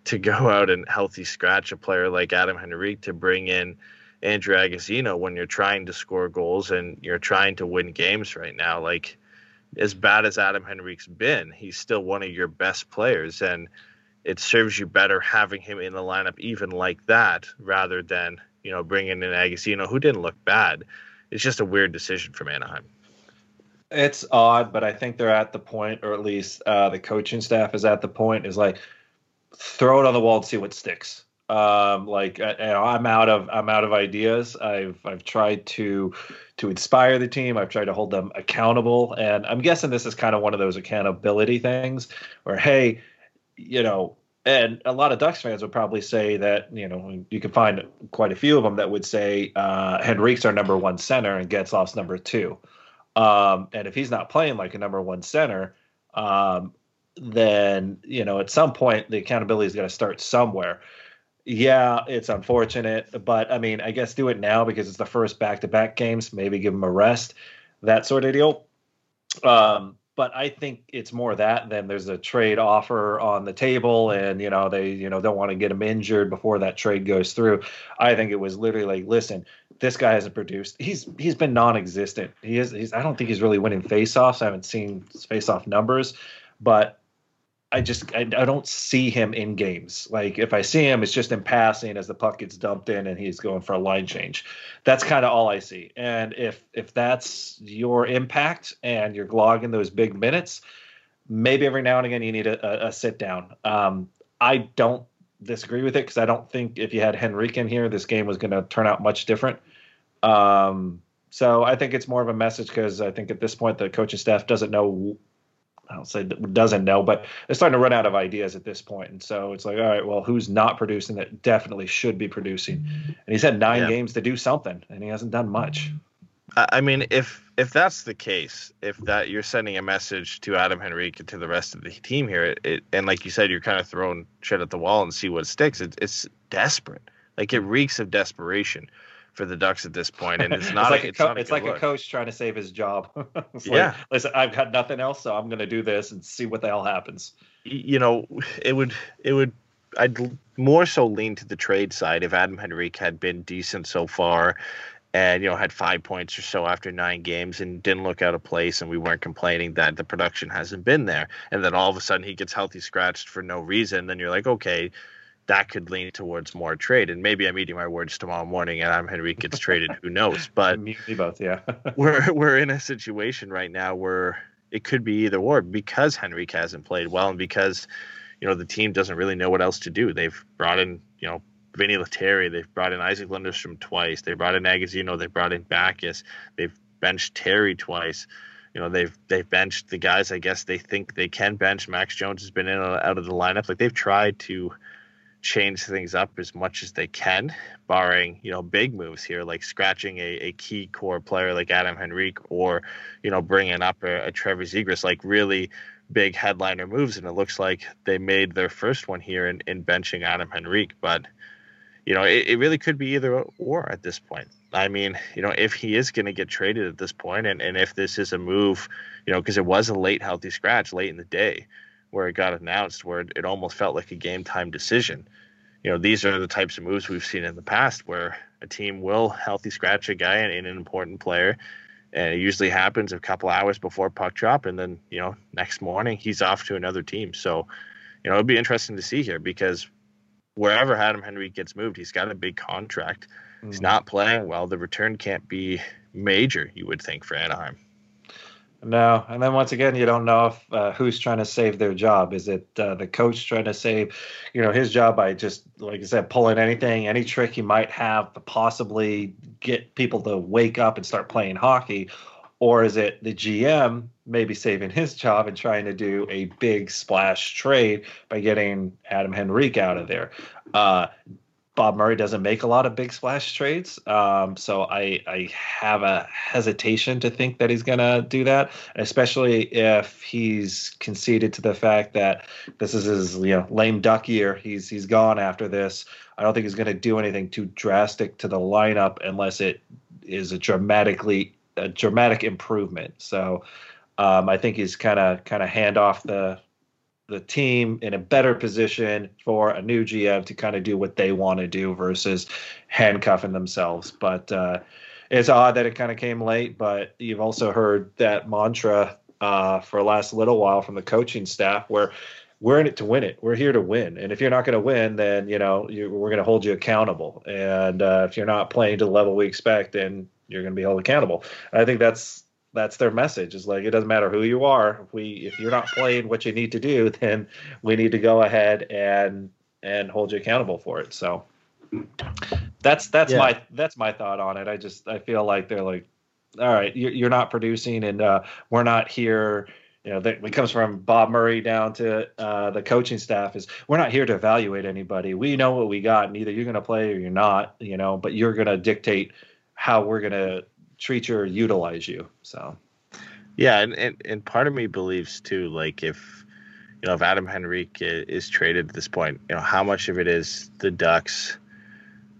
to go out and healthy scratch a player like Adam Henrique to bring in Andrew Agozzino when you're trying to score goals and you're trying to win games right now. Like as bad as Adam Henrique's been, he's still one of your best players and it serves you better having him in the lineup even like that rather than, you know, bringing in Agozzino who didn't look bad. It's just a weird decision from Anaheim. It's odd, but I think they're at the point, or at least uh, the coaching staff is at the point, is like throw it on the wall and see what sticks. Um, like uh, you know, I'm out of I'm out of ideas. I've I've tried to to inspire the team. I've tried to hold them accountable, and I'm guessing this is kind of one of those accountability things where hey, you know, and a lot of Ducks fans would probably say that you know you can find quite a few of them that would say uh, Henrique's our number one center and Getzlaf's number two. Um, and if he's not playing like a number one center, um, then you know at some point the accountability is going to start somewhere. Yeah, it's unfortunate, but I mean, I guess do it now because it's the first back-to-back games. Maybe give him a rest, that sort of deal. Um, but I think it's more that than there's a trade offer on the table, and you know they you know don't want to get him injured before that trade goes through. I think it was literally like, listen, this guy hasn't produced. He's he's been non-existent. He is. He's. I don't think he's really winning faceoffs. I haven't seen face-off numbers, but I just I, I, don't see him in games. Like if I see him, it's just in passing as the puck gets dumped in and he's going for a line change. That's kind of all I see. And if if that's your impact and you're logging those big minutes, maybe every now and again you need a, a, a sit down. Um, I don't disagree with it because I don't think if you had Henrique in here, this game was going to turn out much different. Um, so I think it's more of a message because I think at this point the coaching staff doesn't know. I don't say doesn't know, but they're starting to run out of ideas at this point, and so it's like, all right, well, who's not producing that definitely should be producing? And he's had nine Yeah. games to do something, and he hasn't done much. I mean, if if that's the case, if that you're sending a message to Adam Henrique and to the rest of the team here, it, it and like you said, you're kind of throwing shit at the wall and see what sticks. It's it's desperate. Like it reeks of desperation for the Ducks at this point, and it's not. it's like, a, it's co- not a it's like a coach trying to save his job. It's like, Yeah. listen, I've got nothing else, so I'm going to do this and see what the hell happens. you know, it would it would I'd more so lean to the trade side if Adam Henrique had been decent so far and you know had 5 points or so after 9 games and didn't look out of place and we weren't complaining that the production hasn't been there and then all of a sudden he gets healthy scratched for no reason then you're like okay that could lean towards more trade and maybe I'm eating my words tomorrow morning and Adam Henrique gets traded who knows but both, yeah. we're we're in a situation right now where it could be either or because Henrique hasn't played well and because you know the team doesn't really know what else to do. They've brought in you know Vinny Lettieri, they've brought in Isac Lundeström twice, they brought in Agozzino, they brought in Backes, they've benched Terry twice. You know they've they've benched the guys. I guess they think they can bench. Max Jones has been in out of the lineup. Like they've tried to change things up as much as they can, barring you know big moves here, like scratching a, a key core player like Adam Henrique, or you know bringing up a, a Trevor Zegras, like really big headliner moves. And it looks like they made their first one here in, in benching Adam Henrique, but you know it, it really could be either or at this point. I mean, you know, if he is going to get traded at this point, and, and if this is a move, you know, because it was a late healthy scratch late in the day where it got announced, where it, it almost felt like a game time decision you know, these are the types of moves we've seen in the past where a team will healthy scratch a guy and an important player. And it usually happens a couple hours before puck drop. And then, you know, next morning he's off to another team. So, you know, it'd be interesting to see here because wherever Adam Henrique gets moved, he's got a big contract. He's mm. not playing well. The return can't be major, you would think, for Anaheim. No, and then once again, you don't know if uh, who's trying to save their job. Is it uh, the coach trying to save, you know, his job by just like I said, pulling anything, any trick he might have to possibly get people to wake up and start playing hockey, or is it the GM maybe saving his job and trying to do a big splash trade by getting Adam Henrique out of there? Uh, Bob Murray doesn't make a lot of big splash trades, um, so I I have a hesitation to think that he's gonna do that, especially if he's conceded to the fact that this is his you know lame duck year. He's he's gone after this. I don't think he's gonna do anything too drastic to the lineup unless it is a dramatically a dramatic improvement. So um, I think he's kind of kind of hand off the the team in a better position for a new GM to kind of do what they want to do versus handcuffing themselves. But uh, it's odd that it kind of came late. But you've also heard that mantra uh, for the last little while from the coaching staff where we're in it to win it. We're here to win. And if you're not going to win, then, you know, you, we're going to hold you accountable. And uh, if you're not playing to the level we expect, then you're going to be held accountable. And I think that's that's their message is like it doesn't matter who you are. If we if you're not playing what you need to do then we need to go ahead and and hold you accountable for it. So that's that's Yeah. my that's my thought on it. I just i feel like they're like all right you're, you're not producing and uh, we're not here. You know that it comes from bob murray down to uh, the coaching staff is we're not here to evaluate anybody. We know what we got. And either you're going to play or you're not you know but you're going to dictate how we're going to treat you or utilize you so Yeah, and, and, and part of me believes too, like if you know if Adam Henrique is traded at this point, you know how much of it is the Ducks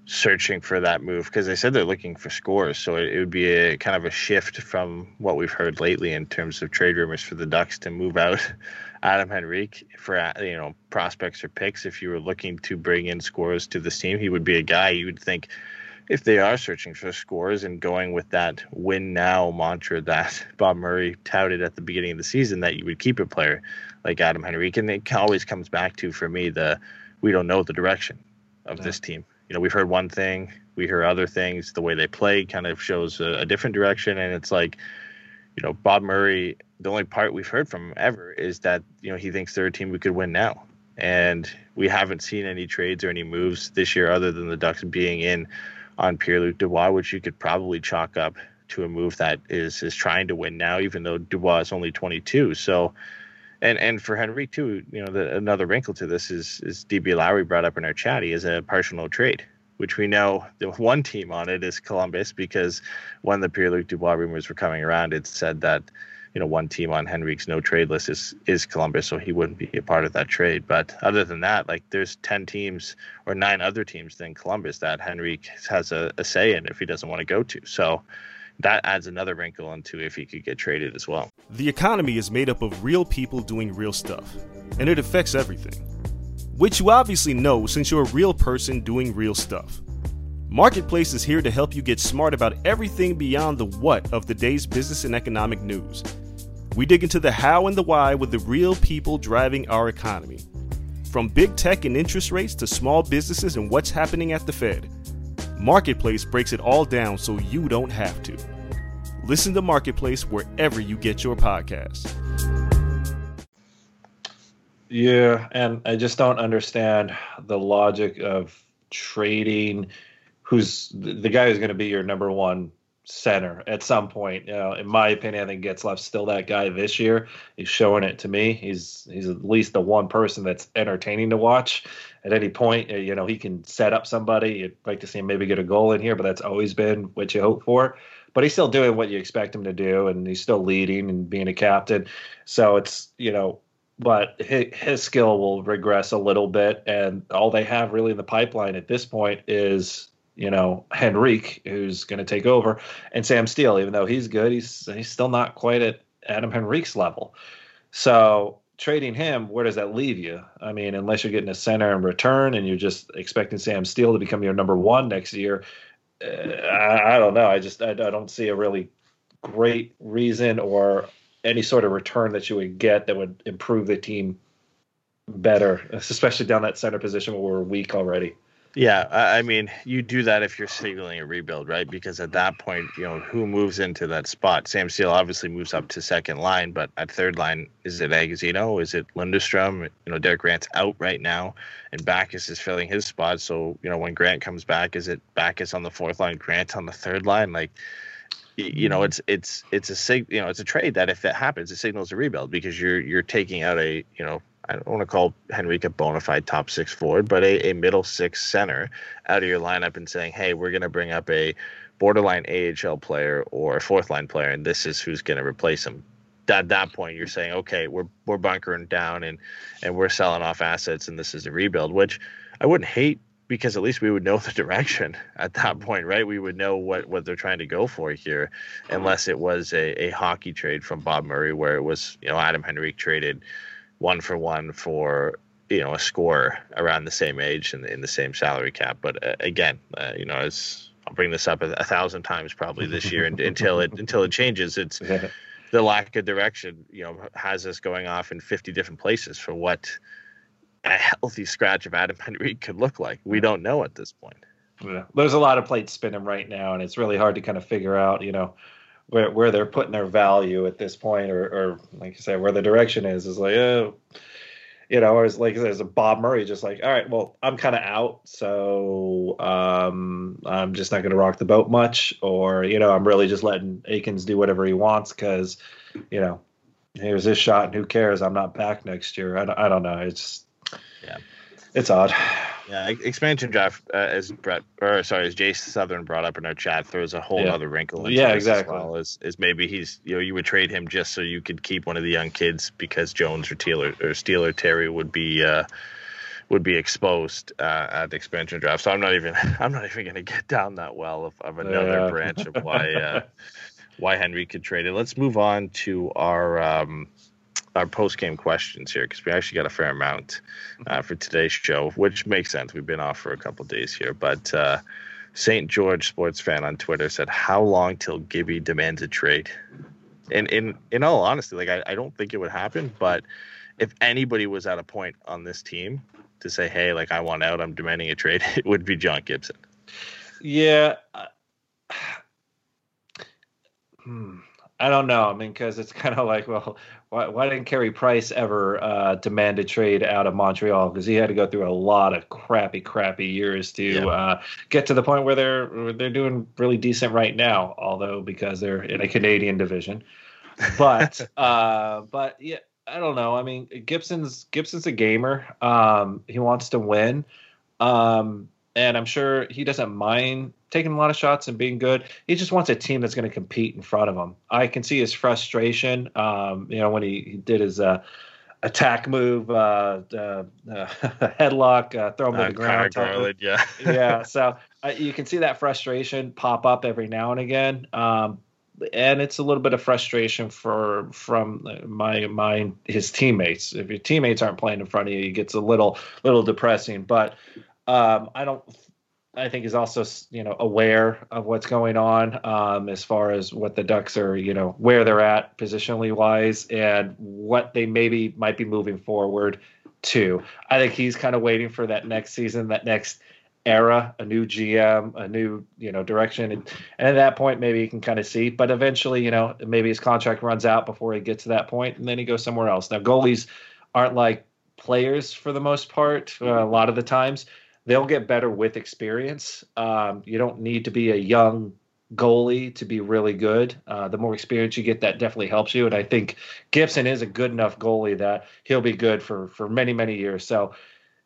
searching for that move because they said they're looking for scores, so it, it would be a kind of a shift from what we've heard lately in terms of trade rumors for the Ducks to move out Adam Henrique for you know prospects or picks. If you were looking to bring in scores to this team, he would be a guy you would think if they are searching for scores and going with that win now mantra that Bob Murray touted at the beginning of the season, that you would keep a player like Adam Henrique. And it always comes back to, for me, the we don't know the direction of this team. You know, we've heard one thing, we hear other things. The way they play kind of shows a, a different direction. And it's like, you know, Bob Murray, the only part we've heard from him ever is that, you know, he thinks they're a team we could win now. And we haven't seen any trades or any moves this year other than the Ducks being in on Pierre Luc Dubois, which you could probably chalk up to a move that is is trying to win now, even though Dubois is only 22. So, and and for Henrique too, you know, the, another wrinkle to this is is DB Lowry brought up in our chat. He is a partial no trade, which we know the one team on it is Columbus because when the Pierre Luc Dubois rumors were coming around, it said that you know one team on Henrique's no trade list is is Columbus, so he wouldn't be a part of that trade. But other than that, like there's ten teams or nine other teams than Columbus that Henrique has a, a say in if he doesn't want to go to. So that adds another wrinkle into if he could get traded as well. The economy is made up of real people doing real stuff, and it affects everything. Which you obviously know since you're a real person doing real stuff. Marketplace is here to help you get smart about everything beyond the what of the day's business and economic news we dig into the how and the why with the real people driving our economy. From big tech and interest rates to small businesses and what's happening at the Fed, Marketplace breaks it all down so you don't have to. Listen to Marketplace wherever you get your podcasts. Yeah, and I just don't understand the logic of trading who's the guy who's going to be your number one center at some point. You know, in my opinion, I think Getzlaf's still that guy this year. He's showing it to me. He's he's at least the one person that's entertaining to watch. At any point, uh, you know, he can set up somebody. You'd like to see him maybe get a goal in here, but that's always been what you hope for. But he's still doing what you expect him to do, and he's still leading and being a captain. So it's you know, but his, his skill will regress a little bit, and all they have really in the pipeline at this point is you know Henrique, who's going to take over, and Sam Steele. Even though he's good, he's he's still not quite at Adam Henrique's level. So trading him, where does that leave you? I mean, unless you're getting a center in return and you're just expecting Sam Steele to become your number one next year, uh, I, I, don't know. I just I, I don't see a really great reason or any sort of return that you would get that would improve the team better, especially down that center position where we're weak already. Yeah, I mean, you do that if you're signaling a rebuild, right? Because at that point, you know, who moves into that spot? Sam Steele obviously moves up to second line, but at third line, is it Agozzino? Is it Lundeström? You know, Derek Grant's out right now, and Backes is filling his spot. So, you know, when Grant comes back, is it Backes on the fourth line, Grant on the third line? Like, you know, mm-hmm. it's it's it's a sig, you know, it's a trade that if that happens, it signals a rebuild because you're you're taking out a you know I don't want to call Henrique a bona fide top six forward, but a, a middle six center out of your lineup and saying, hey, we're going to bring up a borderline AHL player or a fourth line player, and this is who's going to replace him. At that point, you're saying, okay, we're we're bunkering down and and we're selling off assets, and this is a rebuild, which I wouldn't hate because at least we would know the direction at that point, right? We would know what, what they're trying to go for here, unless it was a, a hockey trade from Bob Murray where it was, you know, Adam Henrique traded one for one for you know a score around the same age and in the same salary cap. But uh, again, uh, you know, as I'll bring this up a, a thousand times probably this year and, until it until it changes. It's the lack of direction. You know, has us going off in fifty different places for what a healthy scratch of Adam Henrique could look like. We don't know at this point. Yeah. There's a lot of plates spinning right now, and it's really hard to kind of figure out, you know, where where they're putting their value at this point, or or like you said, where the direction is is like, oh, you know, or as like there's a Bob Murray just like, all right, well, I'm kind of out, so um, I'm just not going to rock the boat much, or you know, I'm really just letting Eakins do whatever he wants because, you know, here's his shot, and who cares? I'm not back next year. I don't, I don't know. It's yeah, it's odd. Yeah, expansion draft, uh, as Brett or sorry, as Jace Southern brought up in our chat, throws a whole yeah. other wrinkle. yeah, exactly. As well as, as maybe he's you know you would trade him just so you could keep one of the young kids because Jones or Teal or, or Steele or Terry would be uh, would be exposed uh, at the expansion draft. So I'm not even I'm not even going to get down that well of, of another yeah. branch of why uh, why Henrique could trade it. Let's move on to our. Um, our post game questions here because we actually got a fair amount uh, for today's show, which makes sense. We've been off for a couple days here, but uh, St. George sports fan on Twitter said, "How long till Gibby demands a trade?" And in in all honesty, like I, I don't think it would happen, but if anybody was at a point on this team to say, "Hey, like I want out, I'm demanding a trade," it would be John Gibson. Yeah. Hmm. I don't know. I mean, because it's kind of like, well, why, why didn't Carey Price ever uh, demand a trade out of Montreal? Because he had to go through a lot of crappy, crappy years to Yeah. uh, get to the point where they're where they're doing really decent right now. Although because they're in a Canadian division, but uh, but yeah, I don't know. I mean, Gibson's Gibson's a gamer. Um, he wants to win. Um, and I'm sure he doesn't mind taking a lot of shots and being good. He just wants a team that's going to compete in front of him. I can see his frustration. Um, you know, when he, he did his uh, attack move, uh, uh, uh, headlock, uh, throw him to Uh, the ground. Garland, yeah. yeah, so you can see that frustration pop up every now and again. Um, and it's a little bit of frustration for from my my his teammates. If your teammates aren't playing in front of you, it gets a little little depressing. But um, I don't. I think he's also you know aware of what's going on um, as far as what the Ducks are you know where they're at positionally wise and what they maybe might be moving forward to. I think he's kind of waiting for that next season, that next era, a new GM, a new you know direction, and, and at that point maybe he can kind of see. But eventually, you know, maybe his contract runs out before he gets to that point, and then he goes somewhere else. Now goalies aren't like players for the most part. Uh, a lot of the times, they'll get better with experience. Um, you don't need to be a young goalie to be really good. Uh, the more experience you get, that definitely helps you. And I think Gibson is a good enough goalie that he'll be good for for many many years. So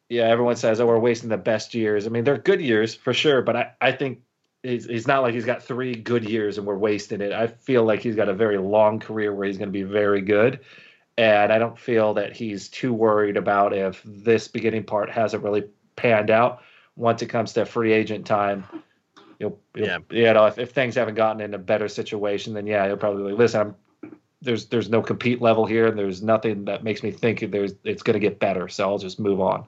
yeah, everyone says, "Oh, we're wasting the best years." I mean, they're good years for sure, but I I think. He's not like he's got three good years and we're wasting it. I feel like he's got a very long career where he's going to be very good. And I don't feel that he's too worried about if this beginning part hasn't really panned out. Once it comes to free agent time, you'll, you'll Yeah. you know, if, if things haven't gotten in a better situation, then yeah, he'll probably be like, listen, I'm, there's there's no compete level here, and there's nothing that makes me think there's it's going to get better. So I'll just move on.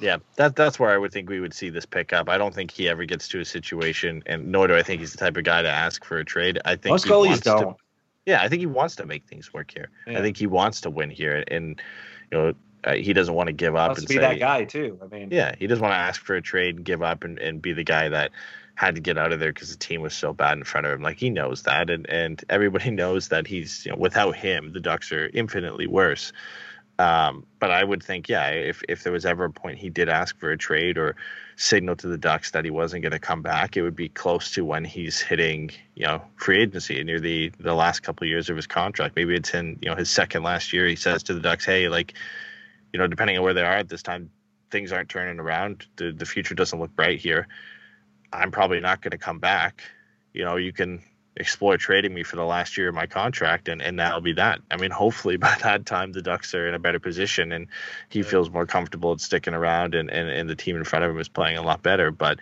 Yeah, that that's where I would think we would see this pick up. I don't think he ever gets to a situation, and nor do I think he's the type of guy to ask for a trade. I think Most goalies wants to- don't. yeah, I think he wants to make things work here. Yeah. I think he wants to win here, and you know, uh, he doesn't want to give up and be say, that guy too. I mean, yeah, he doesn't want to ask for a trade and give up and, and be the guy that had to get out of there because the team was so bad in front of him. Like he knows that, and and everybody knows that he's you know without him, the Ducks are infinitely worse. Um, but I would think, yeah, if if there was ever a point he did ask for a trade or signal to the Ducks that he wasn't going to come back, it would be close to when he's hitting, you know, free agency near the the last couple of years of his contract. Maybe it's in you know his second last year. He says to the Ducks, hey, like, you know, depending on where they are at this time, things aren't turning around. The the future doesn't look bright here. I'm probably not going to come back. You know, you can explore trading me for the last year of my contract and, and that'll be that. I mean, hopefully by that time the Ducks are in a better position and he feels more comfortable at sticking around and, and, and the team in front of him is playing a lot better. But,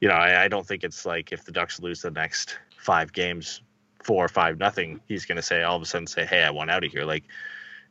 you know, I, I don't think it's like if the Ducks lose the next five games, four or five nothing, he's gonna say all of a sudden say, Hey, I want out of here. Like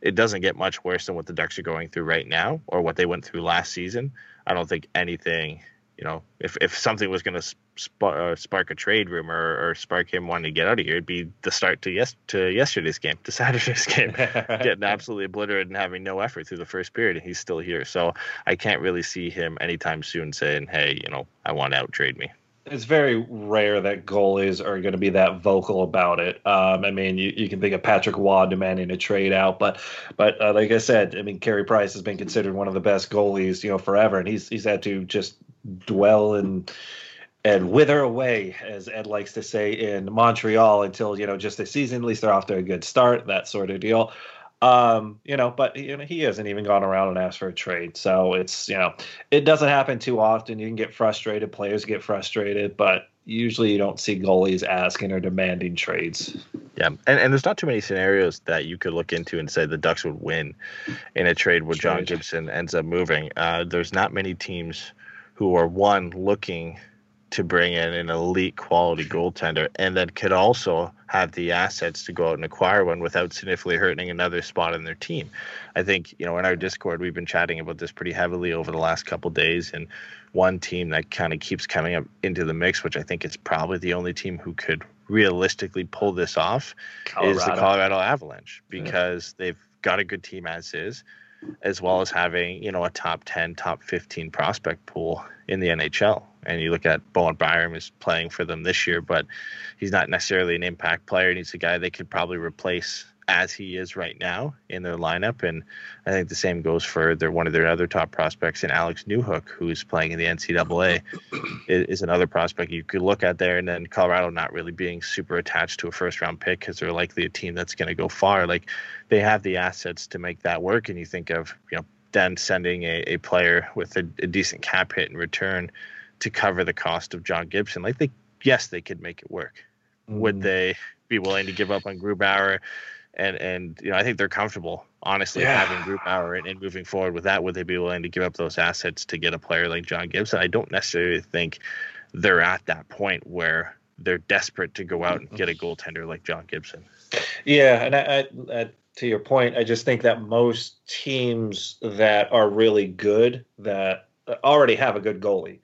it doesn't get much worse than what the Ducks are going through right now or what they went through last season. I don't think anything you know, if, if something was going to sp- uh, spark a trade rumor or, or spark him wanting to get out of here, it'd be the start to yes to yesterday's game, to Saturday's game, getting absolutely obliterated and having no effort through the first period, and he's still here. So I can't really see him anytime soon saying, "Hey, you know, I want to out, trade me." It's very rare that goalies are going to be that vocal about it. Um, I mean, you, you can think of Patrick Roy demanding a trade out, but but uh, like I said, I mean, Carey Price has been considered one of the best goalies, you know, forever, and he's he's had to just dwell and and wither away, as Ed likes to say, in Montreal until you know just this season. At least they're off to a good start, that sort of deal. Um, you know, but you know, he hasn't even gone around and asked for a trade. So it's, you know, it doesn't happen too often. You can get frustrated, players get frustrated, but usually you don't see goalies asking or demanding trades. Yeah, and, and there's not too many scenarios that you could look into and say the Ducks would win in a trade where John Gibson ends up moving. Uh, there's not many teams who are one looking to bring in an elite quality goaltender and then could also have the assets to go out and acquire one without significantly hurting another spot in their team. I think, you know, in our Discord, we've been chatting about this pretty heavily over the last couple days. And one team that kind of keeps coming up into the mix, which I think is probably the only team who could realistically pull this off, is the Colorado. Colorado Avalanche because they've got a good team as is. As well as having you know a top 10 top 15 prospect pool in the nhl and you look at bowen byram is playing for them this year but he's not necessarily an impact player. And he's a guy they could probably replace as he is right now in their lineup. And I think the same goes for their one of their other top prospects, and Alex Newhook, who's playing in the NCAA, is, is another prospect you could look at there. And then Colorado not really being super attached to a first round pick because they're likely a team that's going to go far. Like they have the assets to make that work. And you think of you know then sending a, a player with a, a decent cap hit in return to cover the cost of John Gibson. Like they yes they could make it work. Mm. Would they be willing to give up on Grubauer? And and you know I think they're comfortable honestly yeah. having Grubauer and, and moving forward with that. Would they be willing to give up those assets to get a player like John Gibson? I don't necessarily think they're at that point where they're desperate to go out and get a mm-hmm. goaltender like John Gibson. Yeah, and I, I, I, to your point, I just think that most teams that are really good that already have a good goalie.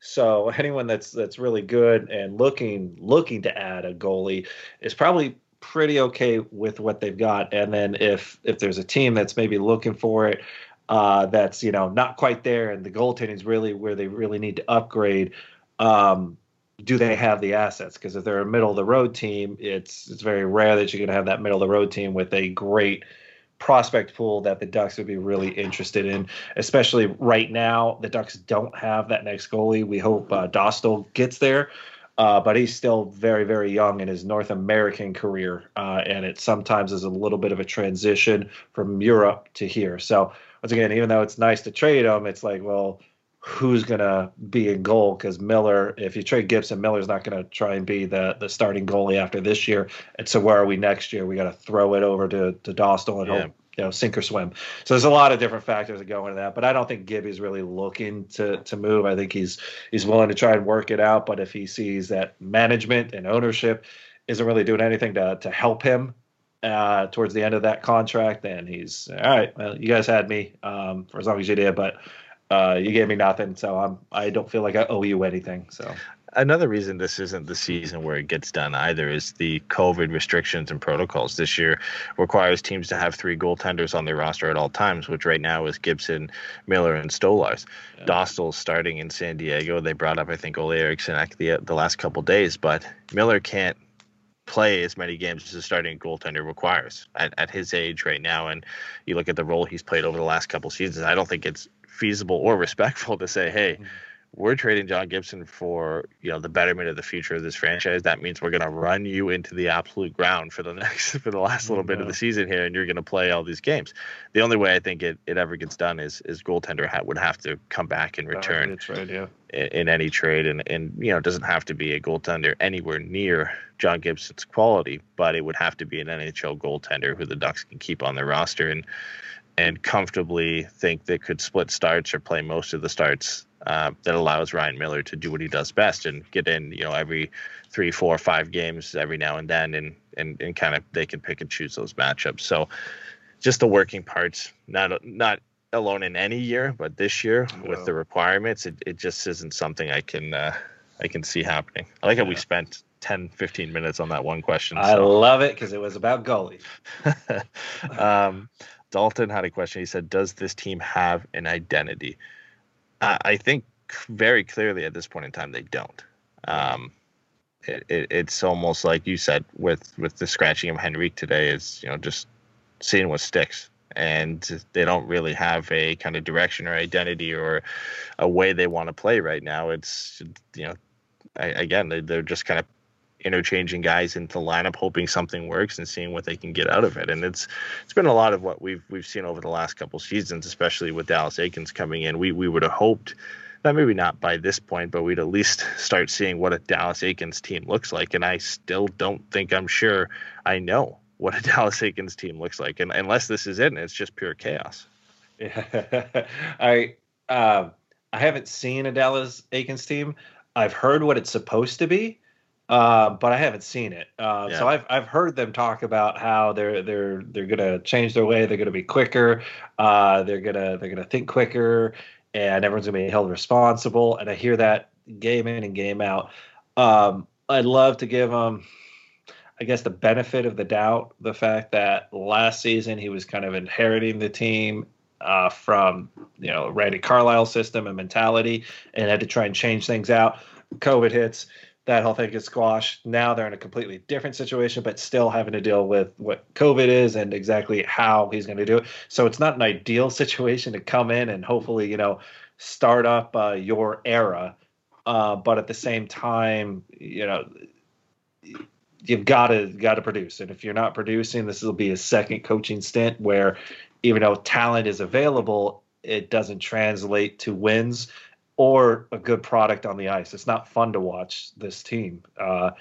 So anyone that's that's really good and looking looking to add a goalie is probably pretty okay with what they've got. And then if if there's a team that's maybe looking for it, uh, that's you know not quite there, and the goaltending is really where they really need to upgrade. Um, do they have the assets? Because if they're a middle of the road team, it's it's very rare that you're going to have that middle of the road team with a great prospect pool that the Ducks would be really interested in. Especially right now, the Ducks don't have that next goalie. We hope uh, Dostal gets there uh, but he's still very, very young in his North American career, uh, and it sometimes is a little bit of a transition from Europe to here. So once again, even though it's nice to trade him, it's like, well, who's gonna be in goal? Because Miller, if you trade Gibson, Miller's not gonna try and be the the starting goalie after this year. And so where are we next year? We got to throw it over to to Dostal and yeah. hope you know sink or swim. So there's a lot of different factors that go into that. But I don't think Gibby's really looking to to move. I think he's he's willing to try and work it out. But if he sees that management and ownership isn't really doing anything to to help him uh, towards the end of that contract, then he's all right. Well, you guys had me um, for as long as you did, but uh, you gave me nothing, so I'm I don't feel like I owe you anything. So another reason this isn't the season where it gets done either is the COVID restrictions and protocols this year requires teams to have three goaltenders on their roster at all times, which right now is Gibson, Miller, and Stolarz. Yeah. Dostal's starting in San Diego. They brought up, I think, Olle Eriksson the the last couple days, but Miller can't play as many games as a starting goaltender requires at, at his age right now. And you look at the role he's played over the last couple seasons, I don't think it's feasible or respectful to say, hey, mm-hmm we're trading John Gibson for you know the betterment of the future of this franchise. That means we're going to run you into the absolute ground for the next for the last little bit of the season here, and you're going to play all these games. The only way I think it, it ever gets done is is goaltender ha- would have to come back and return. That's right, yeah. In, in any trade, and and you know it doesn't have to be a goaltender anywhere near John Gibson's quality, but it would have to be an NHL goaltender who the Ducks can keep on their roster and and comfortably think they could split starts or play most of the starts uh, that allows Ryan Miller to do what he does best and get in, you know, every three, four, five games every now and then, and and and kind of they can pick and choose those matchups. So, just the working parts, not not alone in any year, but this year with the requirements, it, it just isn't something I can uh, I can see happening. I like how we spent 10, 15 minutes on that one question. So. I love it because it was about goalies. um, Dalton had a question. He said, "Does this team have an identity?" I, think very clearly at this point in time they don't. Um, it, it, it's almost like you said with with the scratching of Henrique today is you know just seeing what sticks and they don't really have a kind of direction or identity or a way they want to play right now. It's you know, I, again they, they're just kind of interchanging guys into lineup, hoping something works and seeing what they can get out of it. And it's it's been a lot of what we've we've seen over the last couple seasons, especially with Dallas Eakins coming in. We we would have hoped that maybe not by this point, but we'd at least start seeing what a Dallas Eakins team looks like. And I still don't think I'm sure I know what a Dallas Eakins team looks like, and unless this is it, and it's just pure chaos. Yeah, I uh, I haven't seen a Dallas Eakins team. I've heard what it's supposed to be uh, but I haven't seen it. Uh, yeah. So I've I've heard them talk about how they're they're they're gonna change their way. They're gonna be quicker. Uh, they're gonna they're gonna think quicker, and everyone's gonna be held responsible. And I hear that game in and game out. Um, I'd love to give them, I guess, the benefit of the doubt. The fact that last season he was kind of inheriting the team uh, from you know Randy Carlyle system and mentality, and had to try and change things out. COVID hits, that whole thing gets squashed. Now they're in a completely different situation, but still having to deal with what COVID is and exactly how he's going to do it. So it's not an ideal situation to come in and hopefully you know start up uh, your era, uh, but at the same time, you know you've got to got to produce. And if you're not producing, this will be a second coaching stint where, even though talent is available, it doesn't translate to wins or a good product on the ice. It's not fun to watch this team. Uh,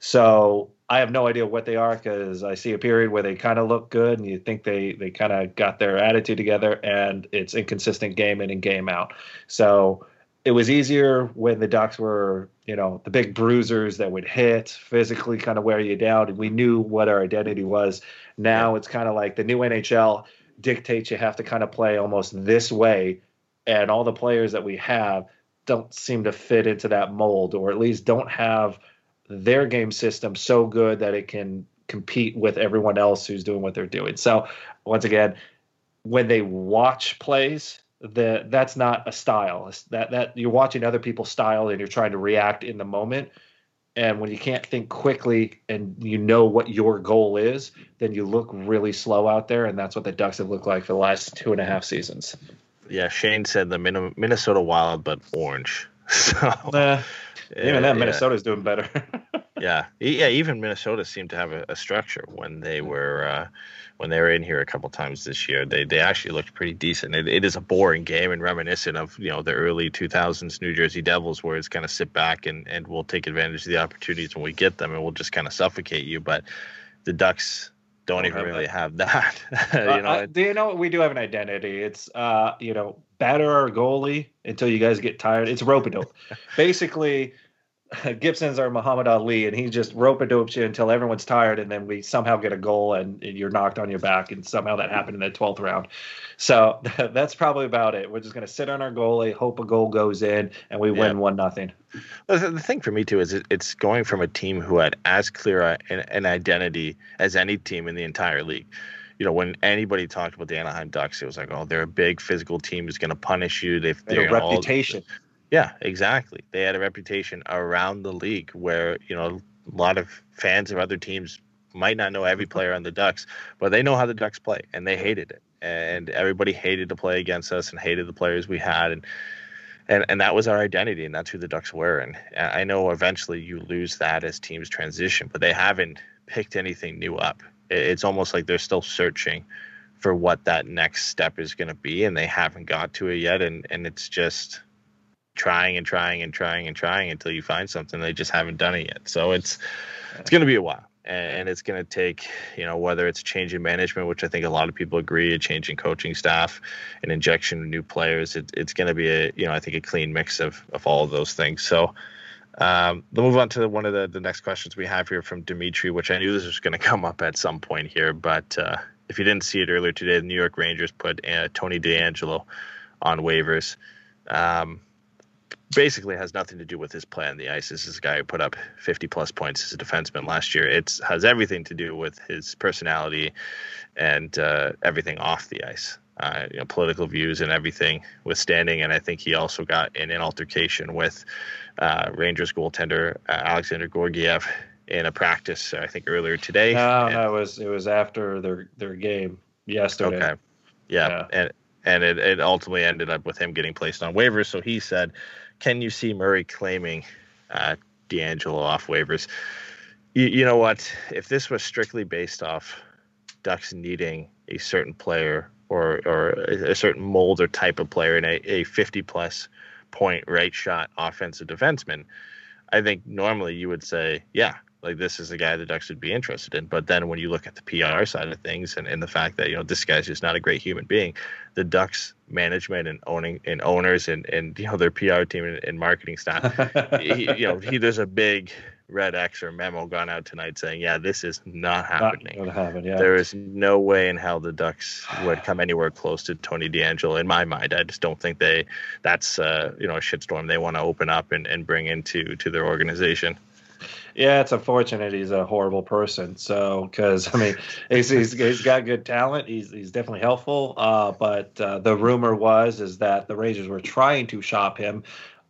so I have no idea what they are because I see a period where they kind of look good and you think they they kind of got their attitude together, and it's inconsistent game in and game out. So it was easier when the Ducks were, you know, the big bruisers that would hit, physically kind of wear you down, and we knew what our identity was. Now it's kind of like the new NHL dictates you have to kind of play almost this way, and all the players that we have don't seem to fit into that mold, or at least don't have their game system so good that it can compete with everyone else who's doing what they're doing. So once again, when they watch plays, that that's not a style. It's that that you're watching other people's style and you're trying to react in the moment. And when you can't think quickly and you know what your goal is, then you look really slow out there. And that's what the Ducks have looked like for the last two and a half seasons. Yeah, Shane said the Minnesota Wild, but orange. So uh, even that Minnesota's doing better. yeah, yeah. Even Minnesota seemed to have a, a structure when they were uh, when they were in here a couple times this year. They they actually looked pretty decent. It, it is a boring game and reminiscent of you know the early 2000s New Jersey Devils, where it's kind of sit back and and we'll take advantage of the opportunities when we get them, and we'll just kind of suffocate you. But the Ducks don't, even really have that. you uh, know, uh, do you know we do have an identity? It's uh, you know, batter our goalie until you guys get tired. It's rope a dope. Basically, Gibson's our Muhammad Ali, and he just rope a dopes you until everyone's tired, and then we somehow get a goal, and, and you're knocked on your back, and somehow that happened in the 12th round. So that's probably about it. We're just going to sit on our goalie, hope a goal goes in, and we win one nothing. The thing for me too is it's going from a team who had as clear an, an identity as any team in the entire league you know, when anybody talked about the Anaheim Ducks, it was like, oh, they're a big physical team who's going to punish you. They've a reputation. All, yeah, exactly. They had a reputation around the league where, you know, a lot of fans of other teams might not know every mm-hmm. player on the Ducks, but they know how the Ducks play and they hated it. And everybody hated to play against us and hated the players we had and and and that was our identity and that's who the Ducks were. And I know eventually you lose that as teams transition, but they haven't picked anything new up. It's almost like they're still searching for what that next step is going to be and they haven't got to it yet and and it's just trying and trying and trying and trying until you find something. They just haven't done it yet. So it's it's going to be a while, and it's going to take you know whether it's a change in management, which I think a lot of people agree, a change in coaching staff, an injection of new players. It, it's going to be a you know I think a clean mix of of all of those things. So. Um, we'll move on to one of the, the next questions we have here from Dimitri, which I knew this was going to come up at some point here. But uh, if you didn't see it earlier today, the New York Rangers put uh, Tony DeAngelo on waivers. Um, basically has nothing to do with his play on the ice. This is a guy who put up 50 plus points as a defenseman last year. It has everything to do with his personality and uh, everything off the ice. Uh, you know, political views and everything withstanding. And I think he also got in an altercation with uh, Rangers goaltender uh, Alexander Georgiev in a practice. I think earlier today. No, and, no, it was it was after their their game yesterday. Okay. Yeah, yeah. and and it, it ultimately ended up with him getting placed on waivers. So he said, can you see Murray claiming uh, DeAngelo off waivers? You, you know what? If this was strictly based off Ducks needing a certain player or or a certain mold or type of player and a, a 50 plus point right shot offensive defenseman, I think normally you would say, yeah, like this is a guy the Ducks would be interested in. But then when you look at the PR side of things and, and the fact that, you know, this guy's just not a great human being, the Ducks management and owning and owners and, and you know, their PR team and, and marketing staff, he, you know, he, there's a big red X or memo gone out tonight saying, yeah, this is not happening. Not happen, yeah. There is no way in hell the Ducks would come anywhere close to Tony DeAngelo in my mind. I just don't think they, that's, uh, you know, a shitstorm they want to open up and, and bring into to their organization. Yeah, it's unfortunate he's a horrible person. So, because I mean, he's, he's, he's got good talent. He's he's definitely helpful. Uh, but uh, the rumor was is that the Rangers were trying to shop him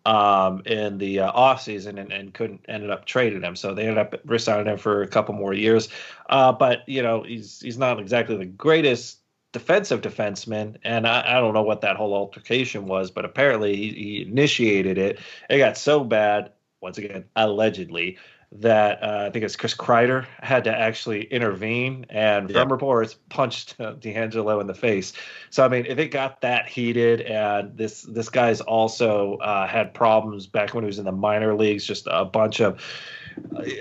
um, in the uh, off season and, and couldn't ended up trading him. So they ended up resigning him for a couple more years. Uh, but you know, he's he's not exactly the greatest defensive defenseman, and I, I, don't know what that whole altercation was, but apparently he, he, initiated it. It got so bad, once again, allegedly, that uh, I think it's Chris Kreider had to actually intervene and from reports punched uh, DeAngelo in the face. So I mean, if it got that heated, and this this guy's also uh, had problems back when he was in the minor leagues, just a bunch of.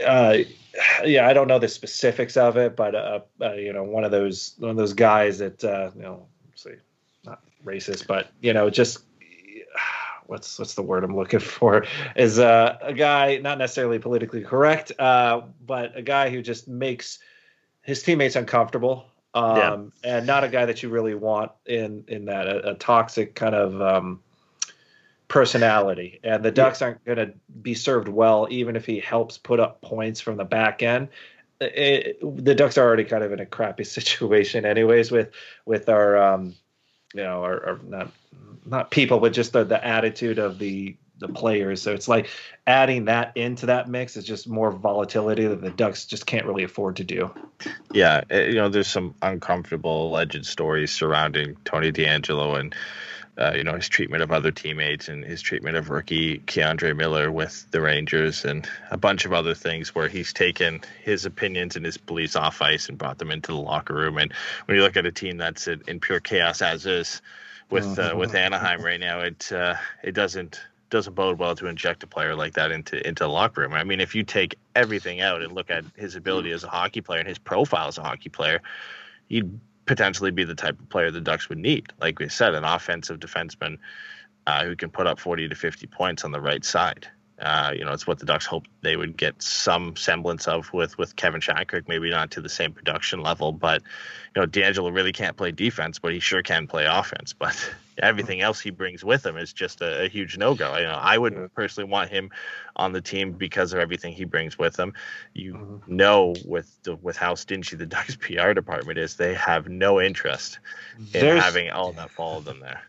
Uh, yeah, I don't know the specifics of it, but uh, uh, you know, one of those one of those guys that you know, see, not racist, but you know, just what's what's the word I'm looking for is uh, a guy not necessarily politically correct, uh, but a guy who just makes his teammates uncomfortable, um, yeah. and not a guy that you really want in in that a, a toxic kind of um, personality. And the Ducks yeah. aren't going to be served well, even if he helps put up points from the back end. It, the Ducks are already kind of in a crappy situation, anyways, with with our um, you know, or, our not not people, but just the, the attitude of the the players. So it's like adding that into that mix is just more volatility that the Ducks just can't really afford to do. Yeah, eh, you know, there's some uncomfortable legend stories surrounding Tony DeAngelo and uh, you know his treatment of other teammates and his treatment of rookie K'Andre Miller with the Rangers and a bunch of other things where he's taken his opinions and his beliefs off ice and brought them into the locker room. And when you look at a team that's in, in pure chaos as is, with uh, with Anaheim right now, it uh, it doesn't doesn't bode well to inject a player like that into into the locker room. I mean, if you take everything out and look at his ability as a hockey player and his profile as a hockey player, he'd potentially be the type of player the Ducks would need. Like we said, an offensive defenseman uh, who can put up 40 to 50 points on the right side. Uh, you know, it's what the Ducks hoped they would get some semblance of with with Kevin Shattenkirk. Maybe not to the same production level, but you know, DeAngelo really can't play defense, but he sure can play offense. But everything else he brings with him is just a, a huge no go. You know, I would personally want him on the team because of everything he brings with him. You mm-hmm. know, with the, with how stingy the Ducks PR department is, they have no interest in There's, having all that follow them there.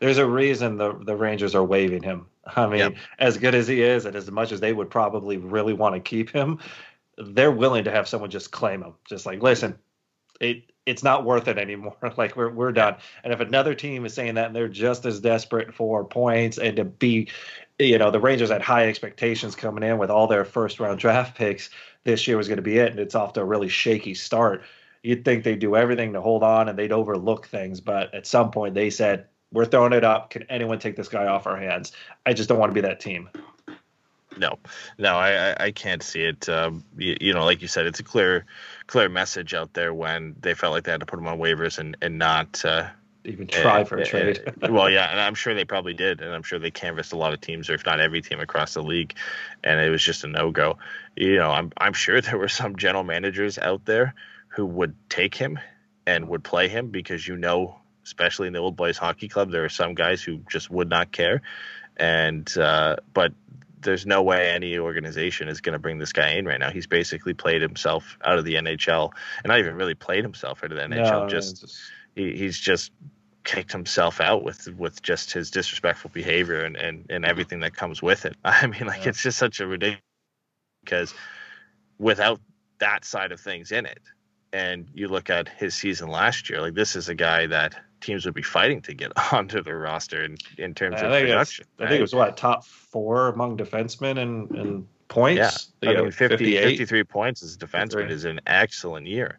There's a reason the the Rangers are waiving him I mean, yep. as good as he is, and as much as they would probably really want to keep him, they're willing to have someone just claim him. Just like, listen, it it's not worth it anymore. like we're we're done. And if another team is saying that and they're just as desperate for points and to be, you know, the Rangers had high expectations coming in with all their first round draft picks. This year was going to be it, and it's off to a really shaky start. You'd think they'd do everything to hold on and they'd overlook things, but at some point they said, we're throwing it up. Can anyone take this guy off our hands? I just don't want to be that team. No, no, I, I can't see it. Um, you, you, know, like you said, it's a clear, clear message out there when they felt like they had to put him on waivers and and not uh, even try for a trade. Uh, well, yeah, and I'm sure they probably did, and I'm sure they canvassed a lot of teams, or if not every team across the league, and it was just a no go. You know, I'm I'm sure there were some general managers out there who would take him and would play him because you know especially in the old boys hockey club. There are some guys who just would not care, and uh, but there's no way any organization is going to bring this guy in right now. He's basically played himself out of the NHL, and not even really played himself out of the NHL. No, just, just... He, he's just kicked himself out with with just his disrespectful behavior and and, and everything that comes with it. I mean, like yeah. it's just such a ridiculous because without that side of things in it, and you look at his season last year, like this is a guy that teams would be fighting to get onto the roster in, in terms I of production. I think it was what top four among defensemen and and points. Yeah, I mean, 50, 53 points as a defenseman is an excellent year.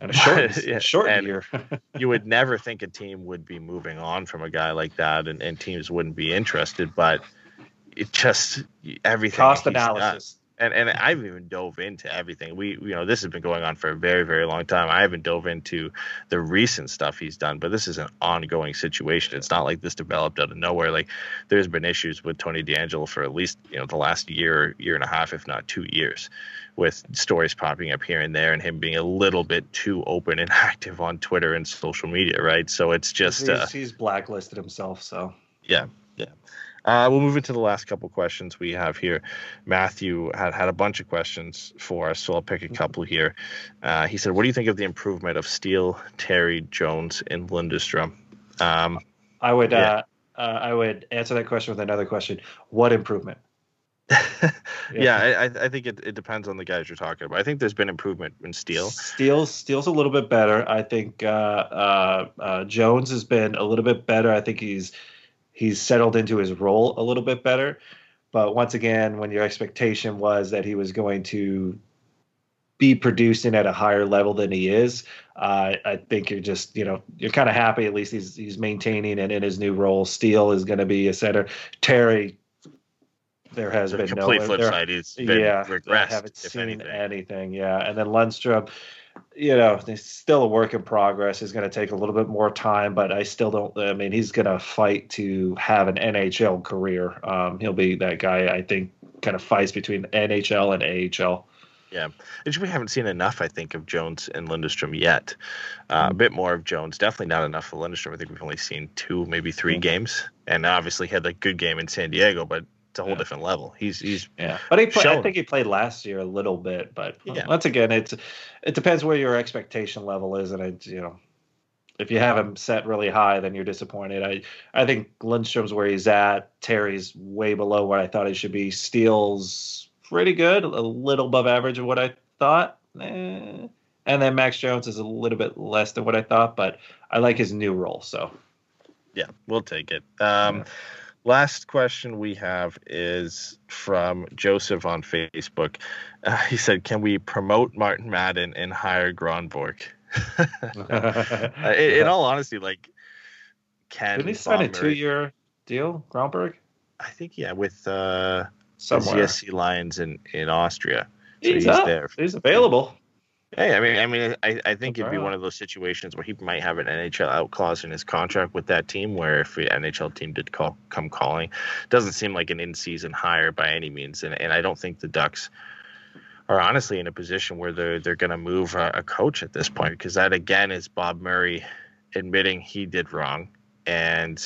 And a short, yeah, short and year. you would never think a team would be moving on from a guy like that, and, and teams wouldn't be interested. But it just everything cost analysis and and I haven't even dove into everything. We you know this has been going on for a very very long time. I haven't dove into the recent stuff he's done, but this is an ongoing situation. It's not like this developed out of nowhere. Like there's been issues with Tony DeAngelo for at least you know the last year year and a half, if not two years, with stories popping up here and there, and him being a little bit too open and active on Twitter and social media. Right, so it's just he's, uh, he's blacklisted himself. So yeah, yeah. Uh, we'll move into the last couple questions we have here. Matthew had had a bunch of questions for us, so I'll pick a Mm-hmm. couple here. Uh, he said, "What do you think of the improvement of Steel, Terry, Jones, and Lundeström?" Um, I would Yeah. uh, uh, I would answer that question with another question. What improvement? yeah, I, I- I think it, it depends on the guys you're talking about. I think there's been improvement in Steel. Steel's Steel's a little bit better. I think uh, uh, uh, Jones has been a little bit better. I think he's he's settled into his role a little bit better. But once again, when your expectation was that he was going to be producing at a higher level than he is, uh, I think you're just you know you're kind of happy at least he's he's maintaining and in his new role. Steel is going to be a center. Terry, there has The been complete no flip there- side. He's been yeah, regressed, I haven't if seen anything. anything. Yeah, and then Lundeström, you know, he's still a work in progress. He's going to take a little bit more time, but I still don't. I mean, he's going to fight to have an NHL career. Um, he'll be that guy. I think kind of fights between NHL and AHL. Yeah, we haven't seen enough, I think, of Jones and Lundeström yet. Uh, a bit more of Jones, definitely not enough of Lundeström. I think we've only seen two, maybe three Mhm. games, and obviously he had a good game in San Diego, but it's a whole Yeah. different level. He's he's Yeah, but he played. I think he played last year a little bit. But uh, Yeah. once again, it's it depends where your expectation level is, and I you know. If you have him set really high, then you're disappointed. I, I think Lundeström's where he's at. Terry's way below what I thought he should be. Steel's pretty good, a little above average of what I thought. Eh. And then Max Jones is a little bit less than what I thought, but I like his new role. So yeah, we'll take it. Um, Yeah. Last question we have is from Joseph on Facebook. Uh, he said, "Can we promote Martin Madden and hire Gronborg?" In, in all honesty, like, can didn't he sign a two-year deal, Gronborg? I think yeah, with uh. ZSC Lions in in Austria. So he's, he's there. He's available. Hey, I mean, I mean, I, I think it'd be one of those situations where he might have an NHL out clause in his contract with that team, where if the NHL team did call come calling, doesn't seem like an in-season hire by any means, and and I don't think the Ducks are honestly in a position where they're they're going to move a, a coach at this point because that again is Bob Murray admitting he did wrong, and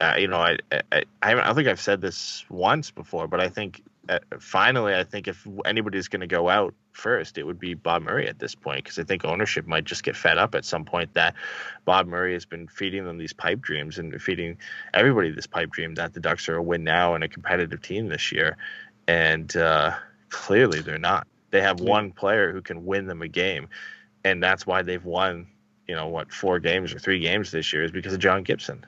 uh, you know, I, I I don't think I've said this once before, but I think uh, finally, I think if anybody's going to go out first, it would be Bob Murray at this point because I think ownership might just get fed up at some point that Bob Murray has been feeding them these pipe dreams and feeding everybody this pipe dream that the Ducks are a win now and a competitive team this year, and uh, clearly they're not. They have one player who can win them a game, and that's why they've won. You know what? Four games or three games this year is because of John Gibson.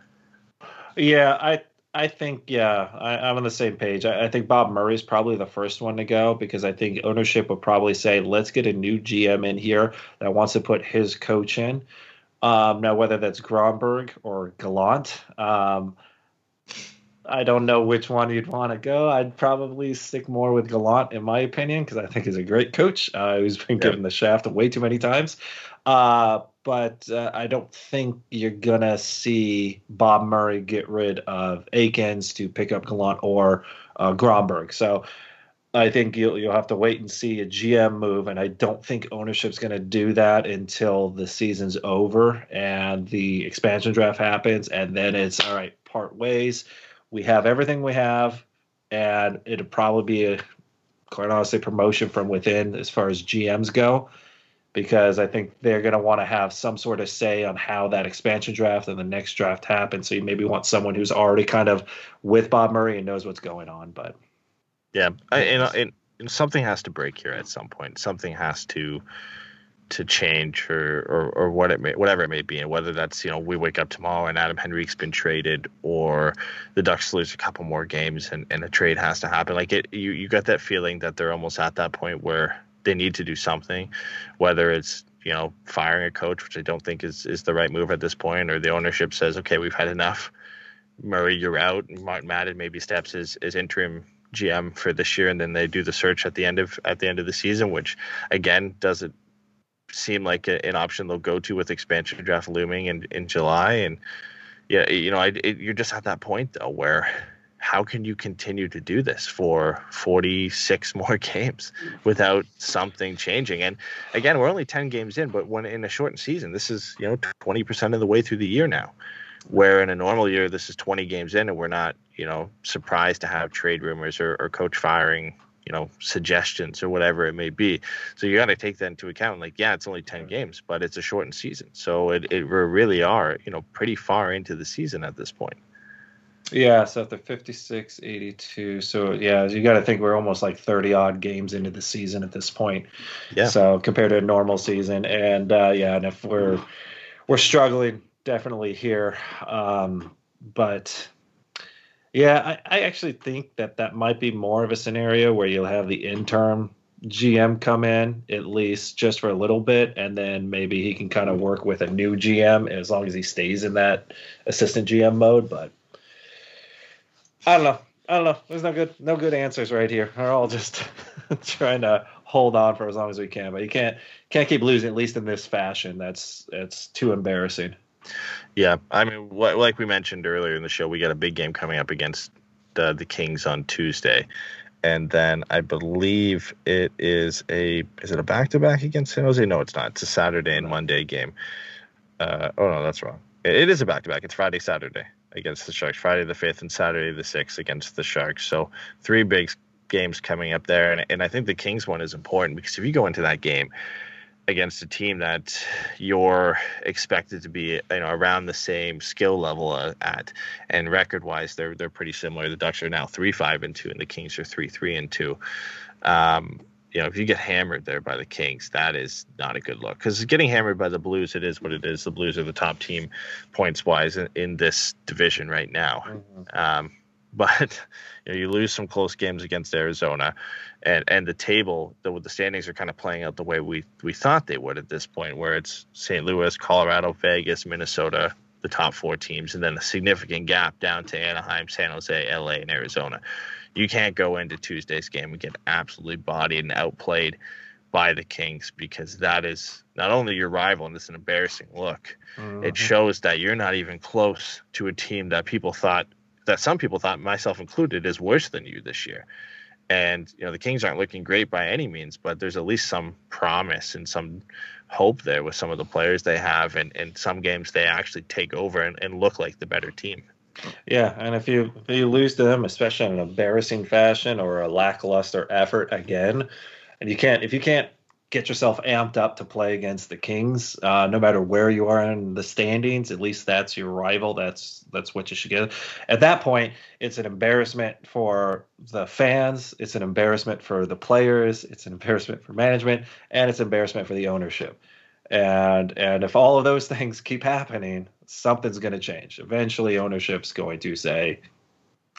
Yeah, I I think yeah, I, I'm on the same page. I, I think Bob Murray's probably the first one to go because I think ownership would probably say, let's get a new GM in here that wants to put his coach in. Um, now, whether that's Gronborg or Gallant, um, I don't know which one you'd want to go. I'd probably stick more with Gallant, in my opinion, because I think he's a great coach uh, who's been Yeah. given the shaft way too many times. Uh, but uh, I don't think you're gonna see Bob Murray get rid of Eakins to pick up Gallant or uh, Gronborg. So I think you'll you'll have to wait and see a GM move, and I don't think ownership's going to do that until the season's over and the expansion draft happens, and then it's all right, part ways. We have everything we have, and it'll probably be a quite honestly promotion from within as far as GMs go because I think they're going to want to have some sort of say on how that expansion draft and the next draft happens. So you maybe want someone who's already kind of with Bob Murray and knows what's going on. But Yeah, I, and, and, and something has to break here at some point. Something has to to change or, or, or what it may, whatever it may be, and whether that's you know we wake up tomorrow and Adam Henrique's been traded, or the Ducks lose a couple more games and, and a trade has to happen. Like it, you you got that feeling that they're almost at that point where they need to do something, whether it's you know firing a coach, which I don't think is is the right move at this point, or the ownership says, okay, we've had enough. Murray, you're out. Martin Madden maybe steps as, as interim GM for this year, and then they do the search at the end of at the end of the season, which again doesn't seem like a, an option they'll go to with expansion draft looming in, in July. And yeah, you know, I, it, you're just at that point though where how can you continue to do this for 46 more games without something changing? And again, we're only 10 games in, but when in a shortened season, this is you know 20% of the way through the year now. Where in a normal year, this is 20 games in, and we're not, you know, surprised to have trade rumors or, or coach firing, you know, suggestions or whatever it may be. So you got to take that into account. Like, yeah, it's only 10 games, but it's a shortened season, so it, it we really are, you know, pretty far into the season at this point. Yeah, so if they're 56, 82. So, yeah, you got to think we're almost like 30 odd games into the season at this point. Yeah. So, compared to a normal season. And, uh, yeah, and if we're, we're struggling definitely here. Um, but, yeah, I, I actually think that that might be more of a scenario where you'll have the interim GM come in at least just for a little bit, and then maybe he can kind of work with a new GM as long as he stays in that assistant GM mode. But I don't know. I don't know. There's no good no good answers right here. We're all just trying to hold on for as long as we can, but you can't can't keep losing at least in this fashion. That's it's too embarrassing. Yeah, I mean, what, like we mentioned earlier in the show, we got a big game coming up against the the Kings on Tuesday, and then I believe it is a is it a back to back against San Jose? No, it's not. It's a Saturday and Monday game. Uh, oh no, that's wrong. It, it is a back to back. It's Friday Saturday against the Sharks. Friday the fifth and Saturday the sixth against the Sharks. So three big games coming up there, and and I think the Kings one is important because if you go into that game against a team that you're expected to be you know around the same skill level uh, at and record wise they're they're pretty similar the Ducks are now 3 5 and 2 and the Kings are 3 3 and 2 um, you know if you get hammered there by the Kings that is not a good look cuz getting hammered by the Blues it is what it is the Blues are the top team points wise in, in this division right now mm-hmm. um, but you know you lose some close games against Arizona, and and the table the the standings are kind of playing out the way we we thought they would at this point, where it's St. Louis, Colorado, Vegas, Minnesota, the top four teams, and then a significant gap down to Anaheim, San Jose, LA, and Arizona. You can't go into Tuesday's game and get absolutely bodied and outplayed by the Kings because that is not only your rival and it's an embarrassing look. Mm-hmm. It shows that you're not even close to a team that people thought that some people thought, myself included, is worse than you this year. And you know the Kings aren't looking great by any means, but there's at least some promise and some hope there with some of the players they have, and in some games they actually take over and, and look like the better team. Yeah, and if you if you lose to them, especially in an embarrassing fashion or a lackluster effort again, and you can't if you can't get yourself amped up to play against the Kings. Uh, no matter where you are in the standings, at least that's your rival. That's that's what you should get. At that point, it's an embarrassment for the fans. It's an embarrassment for the players. It's an embarrassment for management, and it's embarrassment for the ownership. And and if all of those things keep happening, something's going to change. Eventually, ownership's going to say,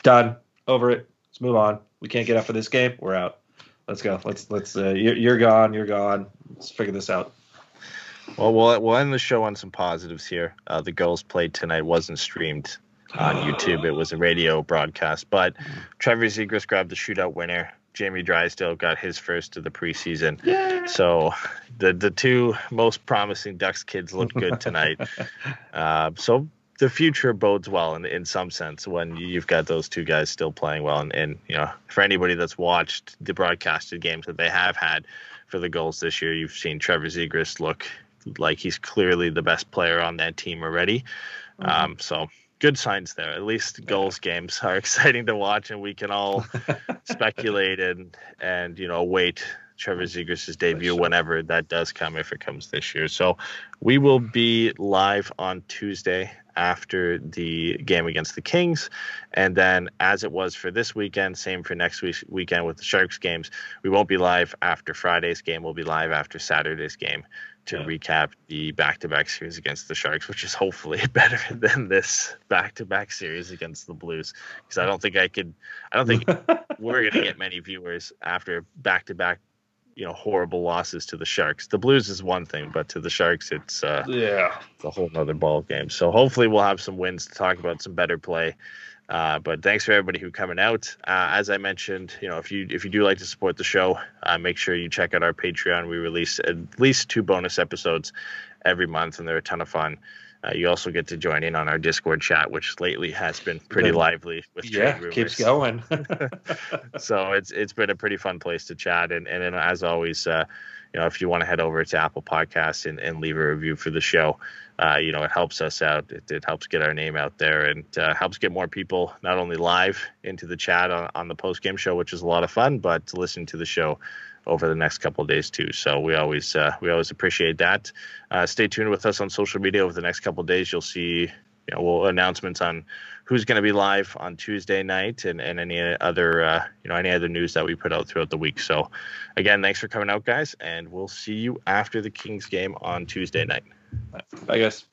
"Done, over it. Let's move on. We can't get up for this game. We're out." let's go. Let's let's. Uh, you're, you're gone. You're gone. Let's figure this out. Well, we'll we'll end the show on some positives here. Uh, the Gulls played tonight wasn't streamed on YouTube. It was a radio broadcast. But Trevor Zegras grabbed the shootout winner. Jamie Drysdale got his first of the preseason. Yeah. So the the two most promising Ducks kids looked good tonight. uh, so the future bodes well in in some sense when you've got those two guys still playing well. And, and you know, for anybody that's watched the broadcasted games that they have had for the Gulls this year, you've seen Trevor Zegras look like he's clearly the best player on that team already. Mm-hmm. Um, so good signs there. At least Gulls games are exciting to watch, and we can all speculate and and you know wait Trevor mm-hmm. Zegras' debut whenever that does come, if it comes this year. So we will be live on Tuesday after the game against the Kings. And then, as it was for this weekend, same for next week's weekend with the Sharks games. We won't be live after Friday's game. We'll be live after Saturday's game to yeah. recap the back-to-back series against the Sharks, which is hopefully better than this back-to-back series against the Blues. Because I don't think I could. I don't think we're going to get many viewers after back-to-back you know horrible losses to the Sharks. The Blues is one thing, but to the Sharks, it's uh, yeah, it's a whole other ball game. So hopefully we'll have some wins to talk about, some better play. Uh, but thanks for everybody who coming out. Uh, as I mentioned, you know if you if you do like to support the show, uh, make sure you check out our Patreon. We release at least two bonus episodes every month, and they're a ton of fun. Uh, you also get to join in on our Discord chat, which lately has been pretty lively with Yeah, keeps going. so it's it's been a pretty fun place to chat and and then as always uh you know if you want to head over to apple podcasts and, and leave a review for the show uh you know it helps us out. It, it helps get our name out there and uh, helps get more people not only live into the chat on, on the post game show which is a lot of fun but to listen to the show over the next couple of days too. So we always uh, we always appreciate that. Uh, stay tuned with us on social media over the next couple of days. You'll see you know we'll announcements on who's going to be live on Tuesday night and, and any other uh, you know any other news that we put out throughout the week. So again, thanks for coming out, guys, and we'll see you after the Kings game on Tuesday night. I guess.